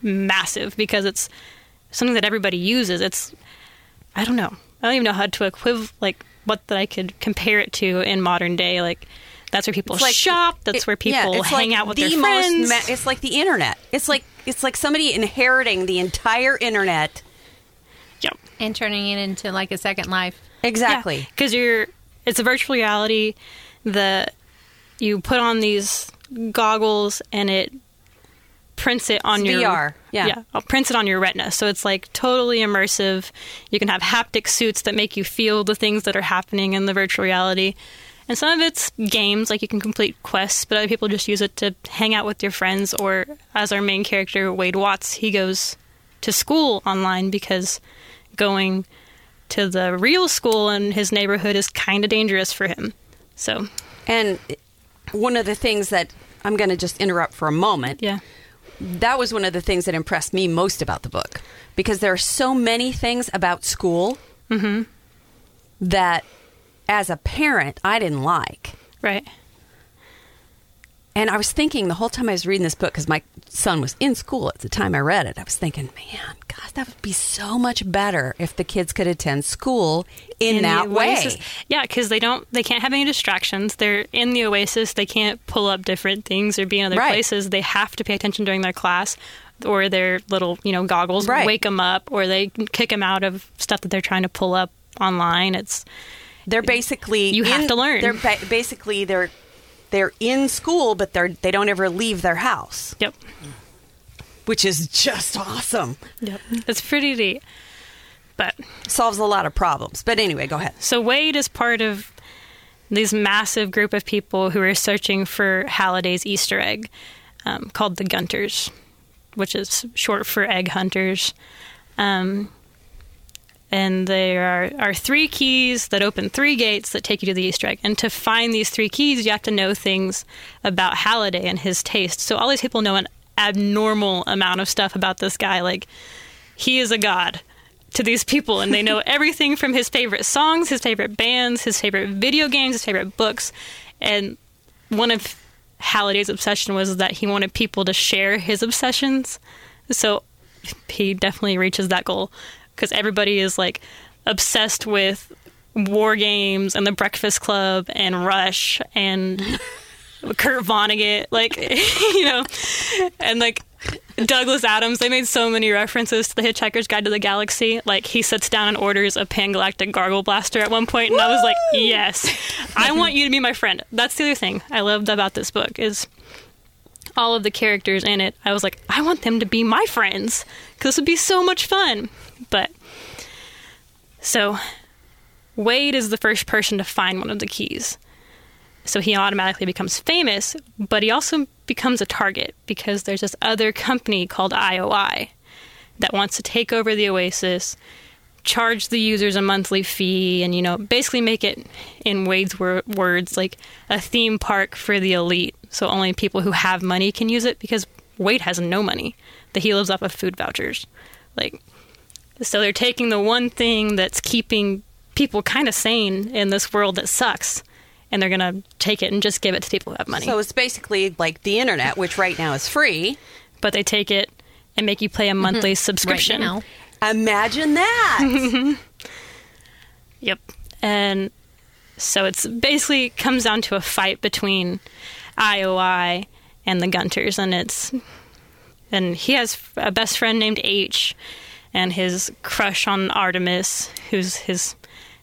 massive because it's something that everybody uses. It's I don't know. I don't even know how to equiv like what that I could compare it to in modern day. Like that's where people like- shop. That's it- where people yeah, hang like out with the their most friends. ma- it's like the internet. It's like it's like somebody inheriting the entire internet. Yep. and turning it into like a second life. Exactly. because you're it's a virtual reality that you put on these goggles and it prints it on It's your VR, yeah. yeah it prints it on your retina so it's like totally immersive you can have haptic suits that make you feel the things that are happening in the virtual reality and some of it's games like you can complete quests but other people just use it to hang out with your friends or as our main character wade watts he goes to school online because going to the real school in his neighborhood is kind of dangerous for him. So, And one of the things that I'm going to just interrupt for a moment. yeah. That was one of the things that impressed me most about the book because there are so many things about school mm-hmm. that, as a parent, I didn't like. Right. And I was thinking the whole time I was reading this book because my son was in school at the time I read it. I was thinking, man, God, that would be so much better if the kids could attend school in, In that way. Oasis- Yeah, because they don't, they can't have any distractions. They're in the Oasis. They can't pull up different things or be in other Right. places. They have to pay attention during their class, or their little, you know, goggles Right. wake them up, or they kick them out of stuff that they're trying to pull up online. It's They're basically You have in- to learn. They're ba- basically they're they're in school, but they're they don't ever leave their house, yep, which is just awesome. yep. It's pretty neat, but Solves a lot of problems. But anyway, go ahead. So Wade is part of these massive group of people who are searching for Halliday's Easter egg, um, called the Gunters, which is short for egg hunters. Um, and there are, are three keys that open three gates that take you to the Easter egg. And to find these three keys, you have to know things about Halliday and his taste. So all these people know an abnormal amount of stuff about this guy. Like, he is a god to these people, and they know everything from his favorite songs, his favorite bands, his favorite video games, his favorite books. And one of Halliday's obsession was that he wanted people to share his obsessions. So he definitely reaches that goal because everybody is like obsessed with war games and the Breakfast Club and Rush and Kurt Vonnegut, like you know, and like Douglas Adams. They made so many references to the Hitchhiker's Guide to the Galaxy. Like he sits down and orders a Pangalactic Gargle Blaster at one point, and I was like, yes, I want you to be my friend. That's the other thing I loved about this book is all of the characters in it. I was like, I want them to be my friends because this would be so much fun. But so Wade is the first person to find one of the keys. So he automatically becomes famous, but he also becomes a target because there's this other company called IOI that wants to take over the Oasis, charge the users a monthly fee, and you know, basically make it, in Wade's wor- words, like a theme park for the elite. So only people who have money can use it because Wade has no money. That he lives off of food vouchers. Like, so they're taking the one thing that's keeping people kind of sane in this world that sucks, and they're gonna take it and just give it to people who have money. So it's basically like the internet, which right now is free. but they take it and make you pay a mm-hmm. monthly subscription. Right now. Imagine that. Yep. And so it's basically comes down to a fight between IOI and the Gunters, and it's and he has a best friend named H, and his crush on Artemis, who's his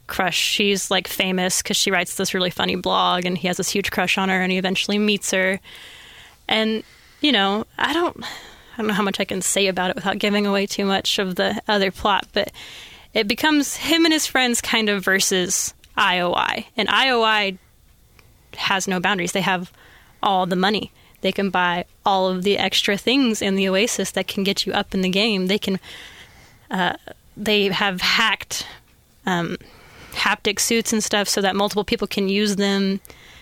crush. She's like famous because she writes this really funny blog, and he has this huge crush on her, and he eventually meets her. And you know, I don't, I don't know how much I can say about it without giving away too much of the other plot, but it becomes him and his friends kind of versus IOI, and IOI has no boundaries. They have all the money. They can buy all of the extra things in the Oasis that can get you up in the game. They can. Uh, they have hacked um, haptic suits and stuff so that multiple people can use them,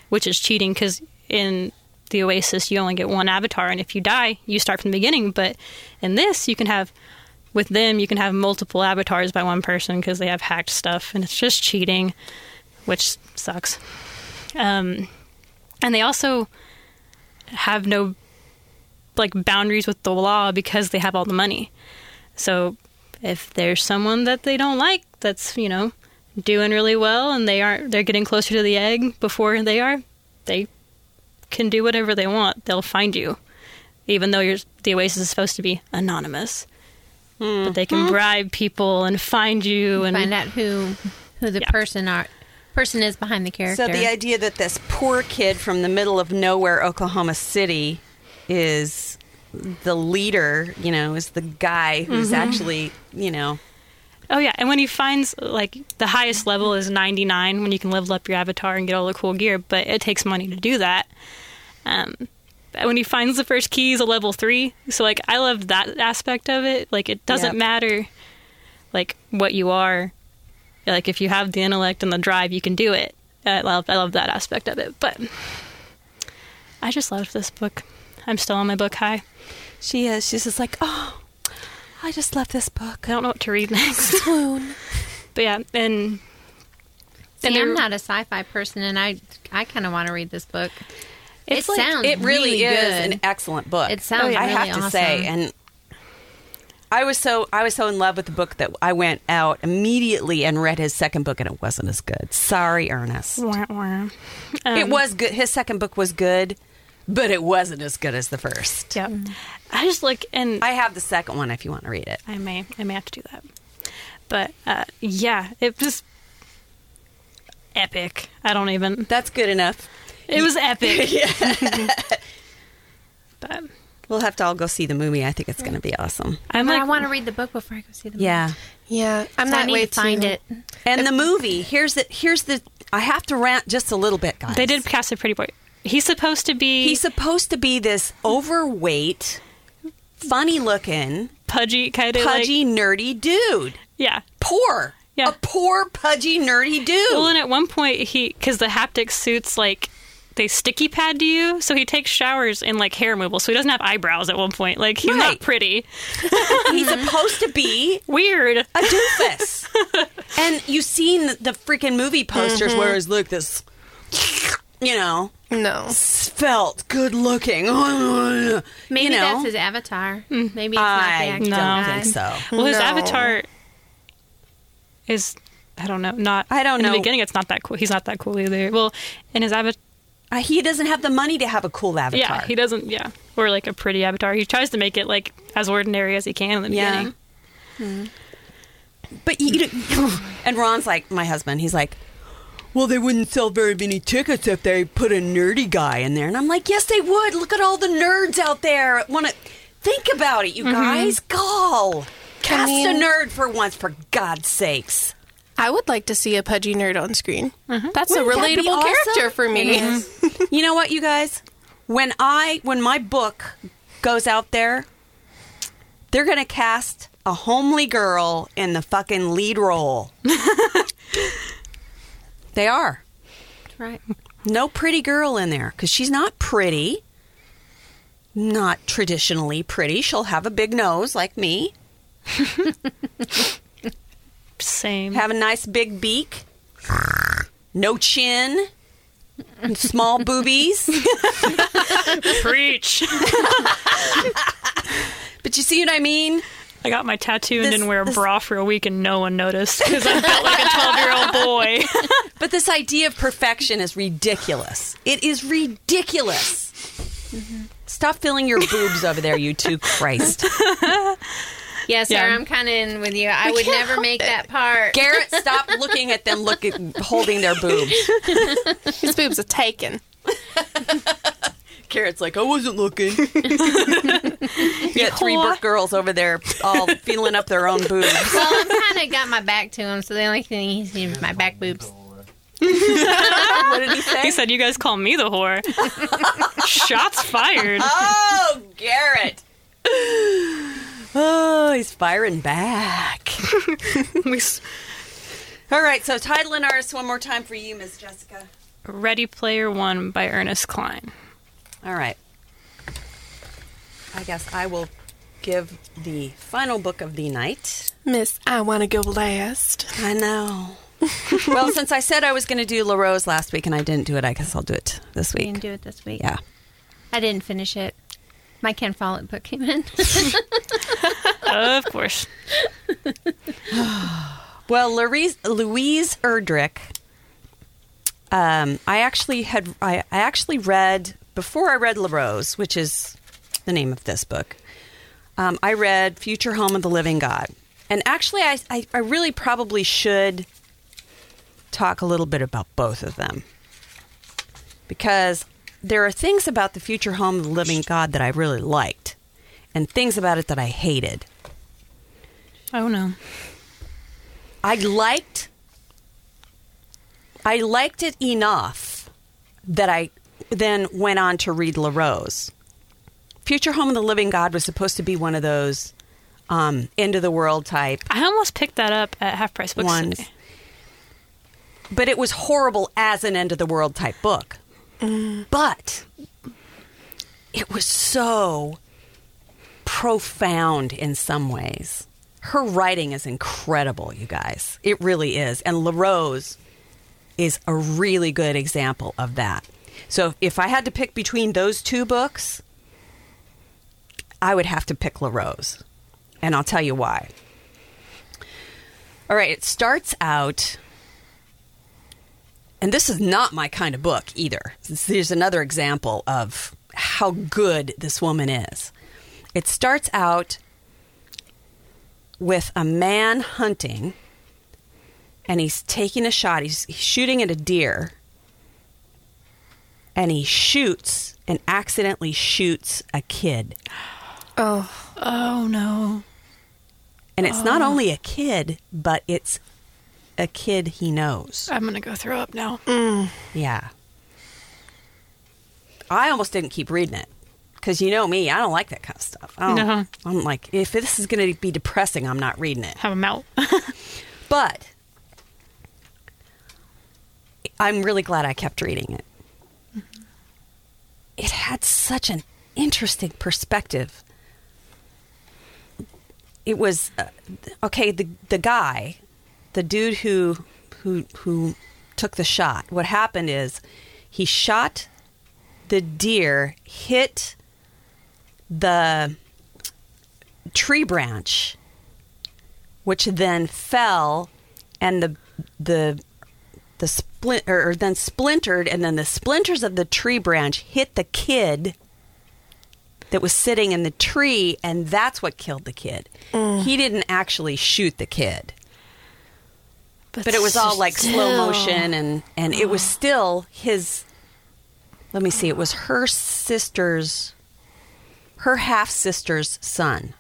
which is cheating because in the Oasis you only get one avatar, and if you die, you start from the beginning. But in this, you can have with them you can have multiple avatars by one person because they have hacked stuff, and it's just cheating, which sucks. Um, and they also have no like boundaries with the law because they have all the money. So if there's someone that they don't like that's, you know, doing really well and they aren't they're getting closer to the egg before they are, they can do whatever they want. They'll find you. Even though you're, the Oasis is supposed to be anonymous. Hmm. But they can bribe people and find you and Find out who who the Yeah. person are person is behind the character. So the idea that this poor kid from the middle of nowhere, Oklahoma City, is the leader, you know, is the guy who's actually, you know, Oh yeah, and when he finds like the highest level is 99 when you can level up your avatar and get all the cool gear, but it takes money to do that. Um when he finds the first key, he's a level 3. So like I love that aspect of it. Like it doesn't Yep. matter like what you are. Like if you have the intellect and the drive, you can do it. I love I love that aspect of it. But I just love this book. I'm still on my book high. she is. She's just like, oh, I just love this book. I don't know what to read next. but yeah, and See, and I'm not a sci-fi person, and I I kind of want to read this book. It's it like- sounds It really, is good. an excellent book. It sounds I have really to say, and I was so I was so in love with the book that I went out immediately and read his second book, and it wasn't as good. Sorry, Ernest. Wah, wah. it Um, was good. His second book was good, but it wasn't as good as the first. Yeah. I just like and I, I have the second one if you want to read it. I may I may have to do that. But uh yeah, it was epic. I don't even That's good enough. it was epic. but We'll have to all go see the movie. I think it's going to be awesome. I'm like I want to read the book before I go see the movie. Yeah. Yeah, I'm So I need way to find too. it. And the movie, here's the here's the I have to rant just a little bit, guys. they did cast a pretty boy. He's supposed to be He's supposed to be this overweight, funny looking, pudgy kind of pudgy, like nerdy dude. yeah. Poor. Yeah. A poor, pudgy, nerdy dude. Well, and at one point he because the haptic suits like they sticky pad to you, so he takes showers in like hair removal, so he doesn't have eyebrows at one point. Like he's Right. not pretty. He's supposed to be Weird. a doofus. and you've seen the, freaking movie posters where mm-hmm. it's look this, you know, No. felt good looking. Maybe you know, that's his avatar. Maybe it's not the I actual don't guy. think so. Well, his No. avatar is I don't know, not I don't in know. the beginning it's not that cool. He's not that cool either. Well, in his avatar Uh, he doesn't have the money to have a cool avatar. yeah, he doesn't yeah. Or like a pretty avatar. He tries to make it like as ordinary as he can in the Yeah. beginning. But you, and Ron's like my husband. He's like, well, they wouldn't sell very many tickets if they put a nerdy guy in there. And I'm like, yes, they would. Look at all the nerds out there. Want to think about it, you mm-hmm. guys? Go cast mean- a nerd for once, for God's sakes. I would like to see a pudgy nerd on screen. Mm-hmm. That's a Wouldn't that be relatable awesome? character for me. You know what, you guys? When I when my book goes out there, they're gonna cast a homely girl in the fucking lead role. they are. Right. No pretty girl in there because she's not pretty. Not traditionally pretty. She'll have a big nose like me, Same. have a nice big beak, no chin, small boobies. Preach. But you see what I mean? I got my tattoo and This- didn't wear a this- bra for a week and no one noticed because I felt like a 12 year old boy. But this idea of perfection is ridiculous. It is ridiculous. Stop filling your boobs over there, you two. Christ. Yeah, Sarah, Yeah. I'm kind of in with you. I would never make it. that part. Garrett, stop looking at them looking, holding their boobs. His boobs are taken. Garrett's like, I wasn't looking. you got three whore. Burke girls over there all feeling up their own boobs. well, I'm kind of got my back to him, so the only thing he sees is my back boobs. What did he say? he said, "You guys call me the whore." Shots fired. Oh, Garrett. Oh, he's firing back. We s- All right, so title and artist one more time for you, Miss Jessica. Ready Player One by Ernest Cline. All right. I guess I will give the final book of the night. Miss, I want to go last. I know. well, since I said I was going to do LaRose last week and I didn't do it, I guess I'll do it this We week. didn't do it this week. Yeah. I didn't finish it. My Ken Follett book came in. Of course. Well, Louise, Louise Erdrich. Um, I actually had I, I actually read before I read LaRose, which is the name of this book. Um, I read Future Home of the Living God, and actually, I, I I really probably should talk a little bit about both of them because there are things about the Future Home of the Living God that I really liked, and things about it that I hated. Oh no. I liked I liked it enough that I then went on to read LaRose. Future Home of the Living God was supposed to be one of those um, end of the world type I almost picked that up at Half Price Books ones, today. but it was horrible as an end of the world type book. But it was so profound in some ways. Her writing is incredible, you guys. It really is. And LaRose is a really good example of that. So if I had to pick between those two books, I would have to pick LaRose. And I'll tell you why. All right, it starts out, and this is not my kind of book either. There's another example of how good this woman is. It starts out with a man hunting, and he's taking a shot. He's, he's shooting at a deer, and he shoots and accidentally shoots a kid. Oh, Oh no. And it's not oh. only a kid, but it's a kid he knows. I'm gonna go throw up now. Mm. Yeah. I almost didn't keep reading it because you know me, I don't like that kind of stuff. I don't, No. I'm like, if this is going to be depressing, I'm not reading it. Have a mouth. But I'm really glad I kept reading it. It had such an interesting perspective. It was uh, okay. The the guy, the dude who who who took the shot. What happened is he shot the deer, hit the tree branch which then fell and the the the splint or, or then splintered and then the splinters of the tree branch hit the kid that was sitting in the tree and that's what killed the kid. Mm. He didn't actually shoot the kid. But it was all like slow motion and and it was oh. still his let me see it was her sister's her half sister's son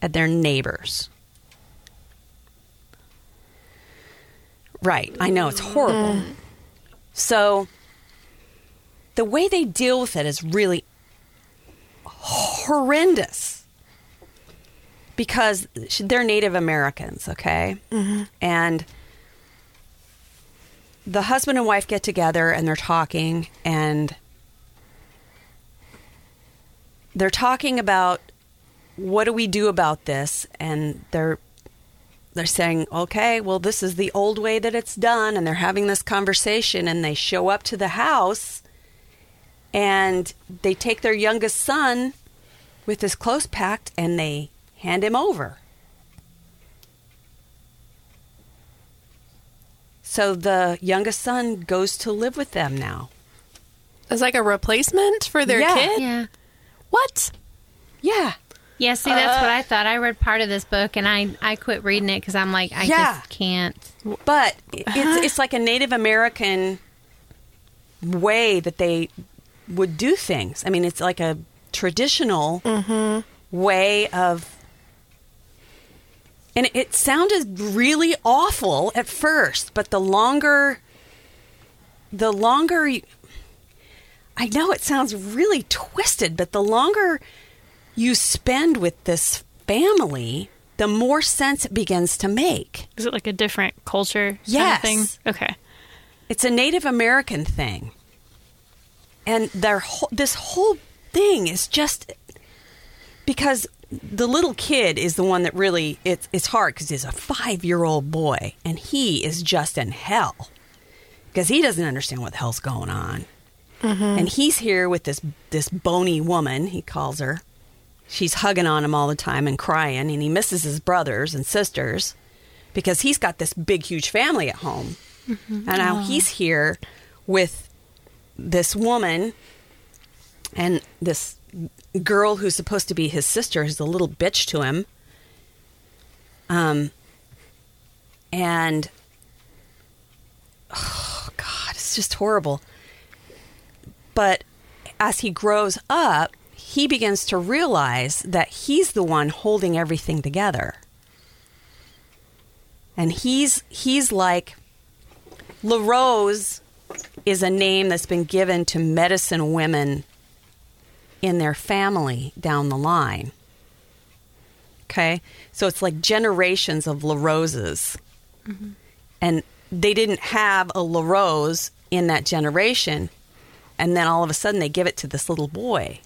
and their neighbors right. I know. It's horrible. Uh. So the way they deal with it is really horrendous. Because they're Native Americans, okay? Mm-hmm. And the husband and wife get together and they're talking and they're talking about what do we do about this? And they're they're saying okay well this is the old way that it's done and they're having this conversation and they show up to the house and they take their youngest son with his clothes packed and they hand him over So the youngest son goes to live with them now. As like a replacement for their Yeah. kid? Yeah. What? Yeah. Yeah, see, that's what I uh, thought. I read part of this book and I, I quit reading it because I'm like, I Yeah. just can't. But it's it's like a Native American way that they would do things. I mean, it's like a traditional mm-hmm. way of. And it sounded really awful at first, but the longer, the longer, you, I know it sounds really twisted, but the longer you spend with this family, the more sense it begins to make. Is it like a different culture? kind of Yes. thing? Okay. It's a Native American thing, and their whole, this whole thing is just because the little kid is the one that really it's it's hard because he's a five year old boy and he is just in hell because he doesn't understand what the hell's going on, mm-hmm. and he's here with this this bony woman he calls her. She's hugging on him all the time and crying, and he misses his brothers and sisters because he's got this big, huge family at home. And now he's here with this woman and this girl who's supposed to be his sister is a little bitch to him. Um, and oh God, it's just horrible. But as he grows up, he begins to realize that he's the one holding everything together. And he's he's like LaRose is a name that's been given to medicine women in their family down the line. Okay? So it's like generations of LaRoses. Mm-hmm. And they didn't have a LaRose in that generation. And then all of a sudden they give it to this little boy.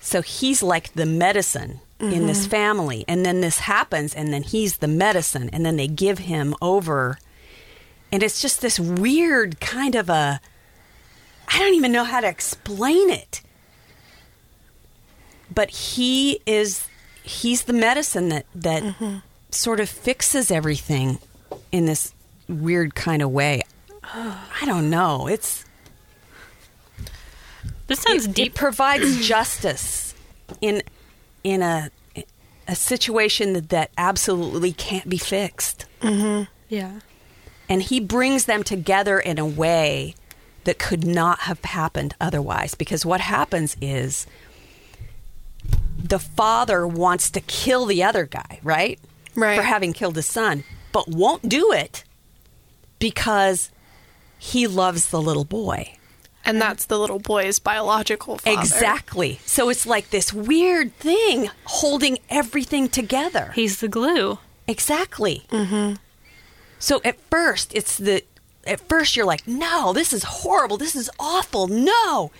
So he's like the medicine in this mm-hmm. family. And then this happens, and then he's the medicine. And then they give him over. And it's just this weird kind of a. I don't even know how to explain it. But he is. He's the medicine that, that mm-hmm. sort of fixes everything in this weird kind of way. I don't know. It's This sounds it, deep. it provides justice in in a a situation that, that absolutely can't be fixed. Mm-hmm. yeah. And he brings them together in a way that could not have happened otherwise. Because what happens is the father wants to kill the other guy, right? Right. For having killed his son, but won't do it because he loves the little boy. And that's the little boy's biological father. Exactly. So it's like this weird thing holding everything together. He's the glue. Exactly. Mm-hmm. So at first, it's the. At first, you're like, no, this is horrible. This is awful. No.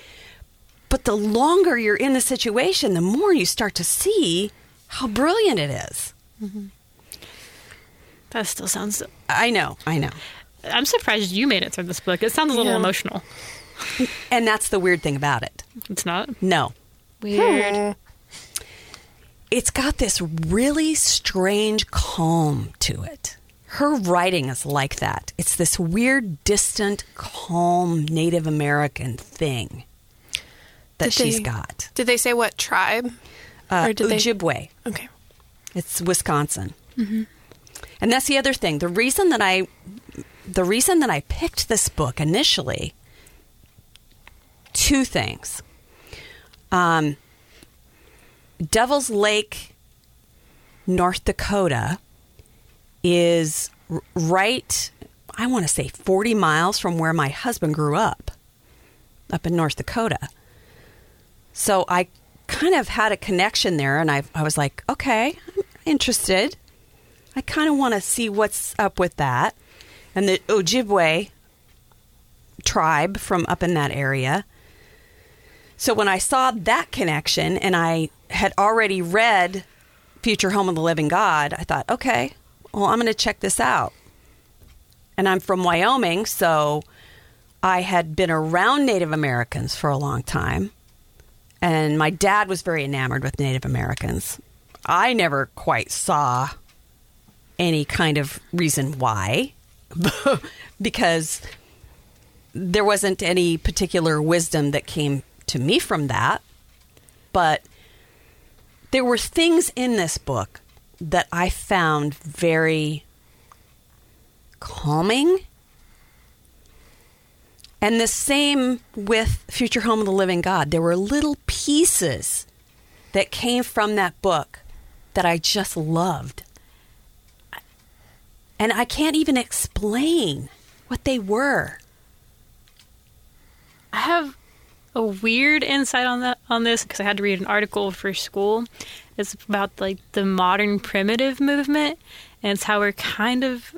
But the longer you're in the situation, the more you start to see how brilliant it is. That still sounds. I know. I know. I'm surprised you made it through this book. It sounds a little Yeah. emotional. And that's the weird thing about it. It's not No. weird. it's got this really strange calm to it. Her writing is like that. It's this weird, distant, calm Native American thing that Did she's they- got. Did they say what tribe? Uh, Or did they- Okay. It's Wisconsin. And that's the other thing. The reason that I, the reason that I picked this book initially, two things. Um, Devil's Lake, North Dakota, is right. I want to say forty miles from where my husband grew up, up in North Dakota. So I kind of had a connection there, and I, I was like, okay, I'm interested. I kind of want to see what's up with that. And the Ojibwe tribe from up in that area. So when I saw that connection and I had already read Future Home of the Living God, I thought, okay, well, I'm going to check this out. And I'm from Wyoming, so I had been around Native Americans for a long time. And my dad was very enamored with Native Americans. I never quite saw any kind of reason why. because there wasn't any particular wisdom that came to me from that. But there were things in this book that I found very calming. And the same with Future Home of the Living God. There were little pieces that came from that book that I just loved. And I can't even explain what they were. I have a weird insight on that on this because I had to read an article for school. It's about like the modern primitive movement, and it's how we're kind of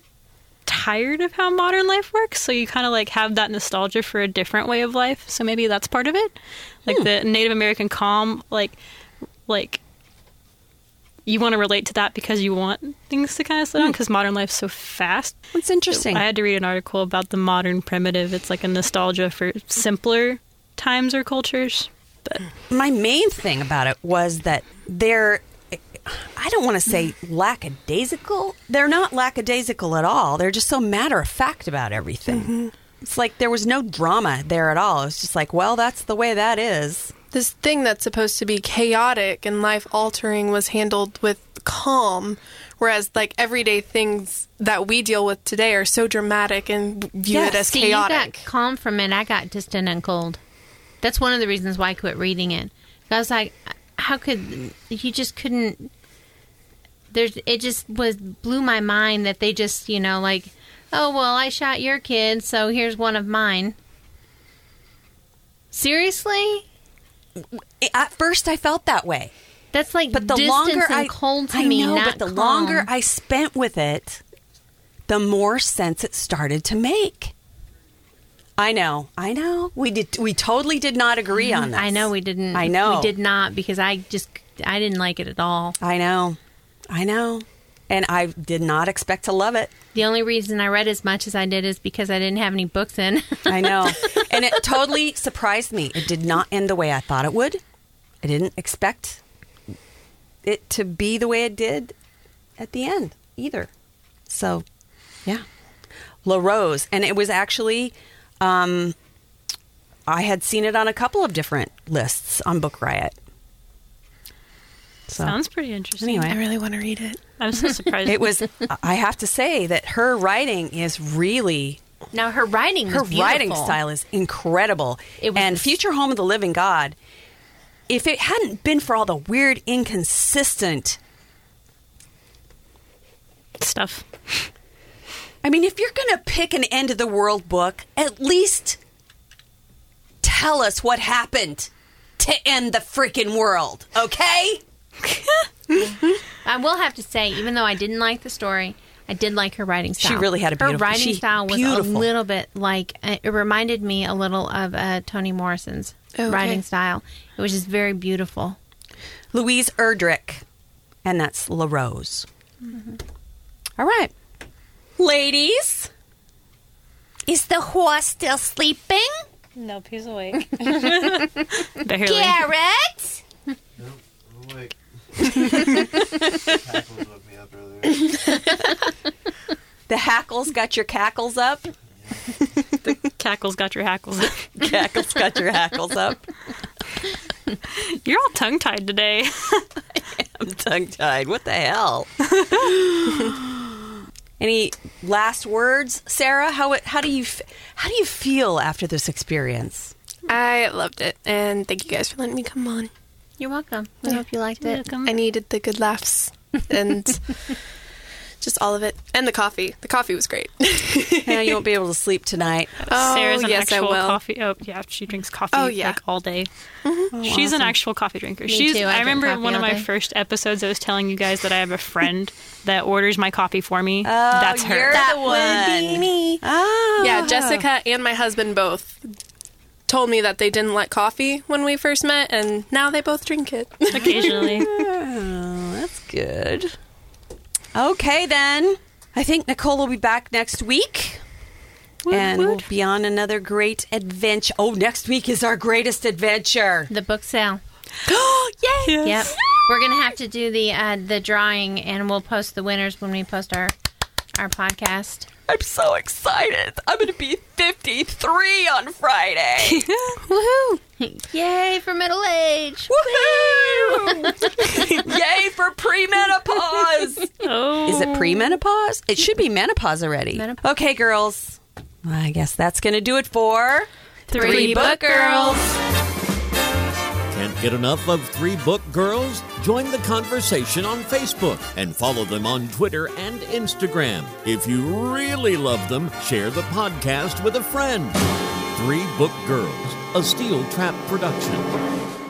tired of how modern life works. So you kind of like have that nostalgia for a different way of life. So maybe that's part of it, like hmm. the Native American calm, like like you want to relate to that because you want things to kind of slow down hmm. because modern life's so fast. It's interesting. I had to read an article about the modern primitive. It's like a nostalgia for simpler times or cultures. But My main thing about it was that they're, I don't want to say lackadaisical. They're not lackadaisical at all. They're just so matter of fact about everything. Mm-hmm. It's like there was no drama there at all. It's just like, well, that's the way that is. This thing that's supposed to be chaotic and life altering was handled with calm, whereas like everyday things that we deal with today are so dramatic and viewed Yes. it as See, chaotic. you got calm from it. I got distant and cold. That's one of the reasons why I quit reading it. I was like, how could you just couldn't? There's it just was blew my mind that they just you know like, oh well, I shot your kid, so here's one of mine. Seriously, At first, I felt that way. that's like But the longer and I cold to I me. know, not but the calm. longer I spent with it, the more sense it started to make. I know, I know. We did. We totally did not agree mm-hmm. on this. I know we didn't. I know. we did not because I just I didn't like it at all. I know, I know, and I did not expect to love it. The only reason I read as much as I did is because I didn't have any books in. I know, and it totally surprised me. It did not end the way I thought it would. I didn't expect it to be the way it did at the end either. So, yeah, LaRose, and it was actually. Um, I had seen it on a couple of different lists on Book Riot. So sounds pretty interesting. anyway, I really want to read it. I'm so surprised. it was. I have to say that her writing is really now her writing, was her writing style is incredible. It was and Future Home of the Living God, if it hadn't been for all the weird, inconsistent, stuff. I mean, if you're going to pick an end of the world book, at least tell us what happened to end the freaking world, okay? I will have to say, even though I didn't like the story, I did like her writing style. She really had a beautiful. her writing she- style was beautiful. a little bit like it reminded me a little of uh, Toni Morrison's Okay. writing style. It was just very beautiful. Louise Erdrich, and that's LaRose. All right, ladies. Is the horse still sleeping? Nope, he's awake. Barely. Garrett? I'm awake. Hackles woke me up earlier. The hackles got your cackles up. The cackles got your hackles. Cackles got your hackles up. You're all tongue tied today. I'm tongue tied. What the hell? Any last words, Sarah? How it, how do you how do you feel after this experience? I loved it, and thank you guys for letting me come on. You're welcome. I hope you liked it. Welcome. I needed the good laughs and just all of it, and the coffee. The coffee was great. I know you won't be able to sleep tonight. oh, Sarah's an yes, I actual will. coffee. Oh, yeah, she drinks coffee Oh, yeah. like all day. Mm-hmm. Oh, She's an actual coffee drinker. She's. too. I I, remember coffee one of my day. first episodes. I was telling you guys that I have a friend that orders my coffee for me. Oh, That's her. you're That the would one. Oh, Yeah, Jessica and my husband both told me that they didn't like coffee when we first met, and now they both drink it. Occasionally. Oh, that's good. Okay, then. I think Nicole will be back next week. and we'll be on another great adventure. Oh, next week is our greatest adventure. The book sale. Yay! Yep. We're gonna have to do the uh, the drawing, and we'll post the winners when we post our our podcast. I'm so excited. I'm going to be 53 on Friday. Woohoo! Yay for middle age! Woohoo! Yay for premenopause. Oh. Is it premenopause? It should be menopause already. Menop- okay, girls. I guess that's going to do it for Three Book Girls. Can't get enough of Three Book Girls? Join the conversation on Facebook and follow them on Twitter and Instagram. If you really love them, share the podcast with a friend. Three Book Girls, a Steel Trap production.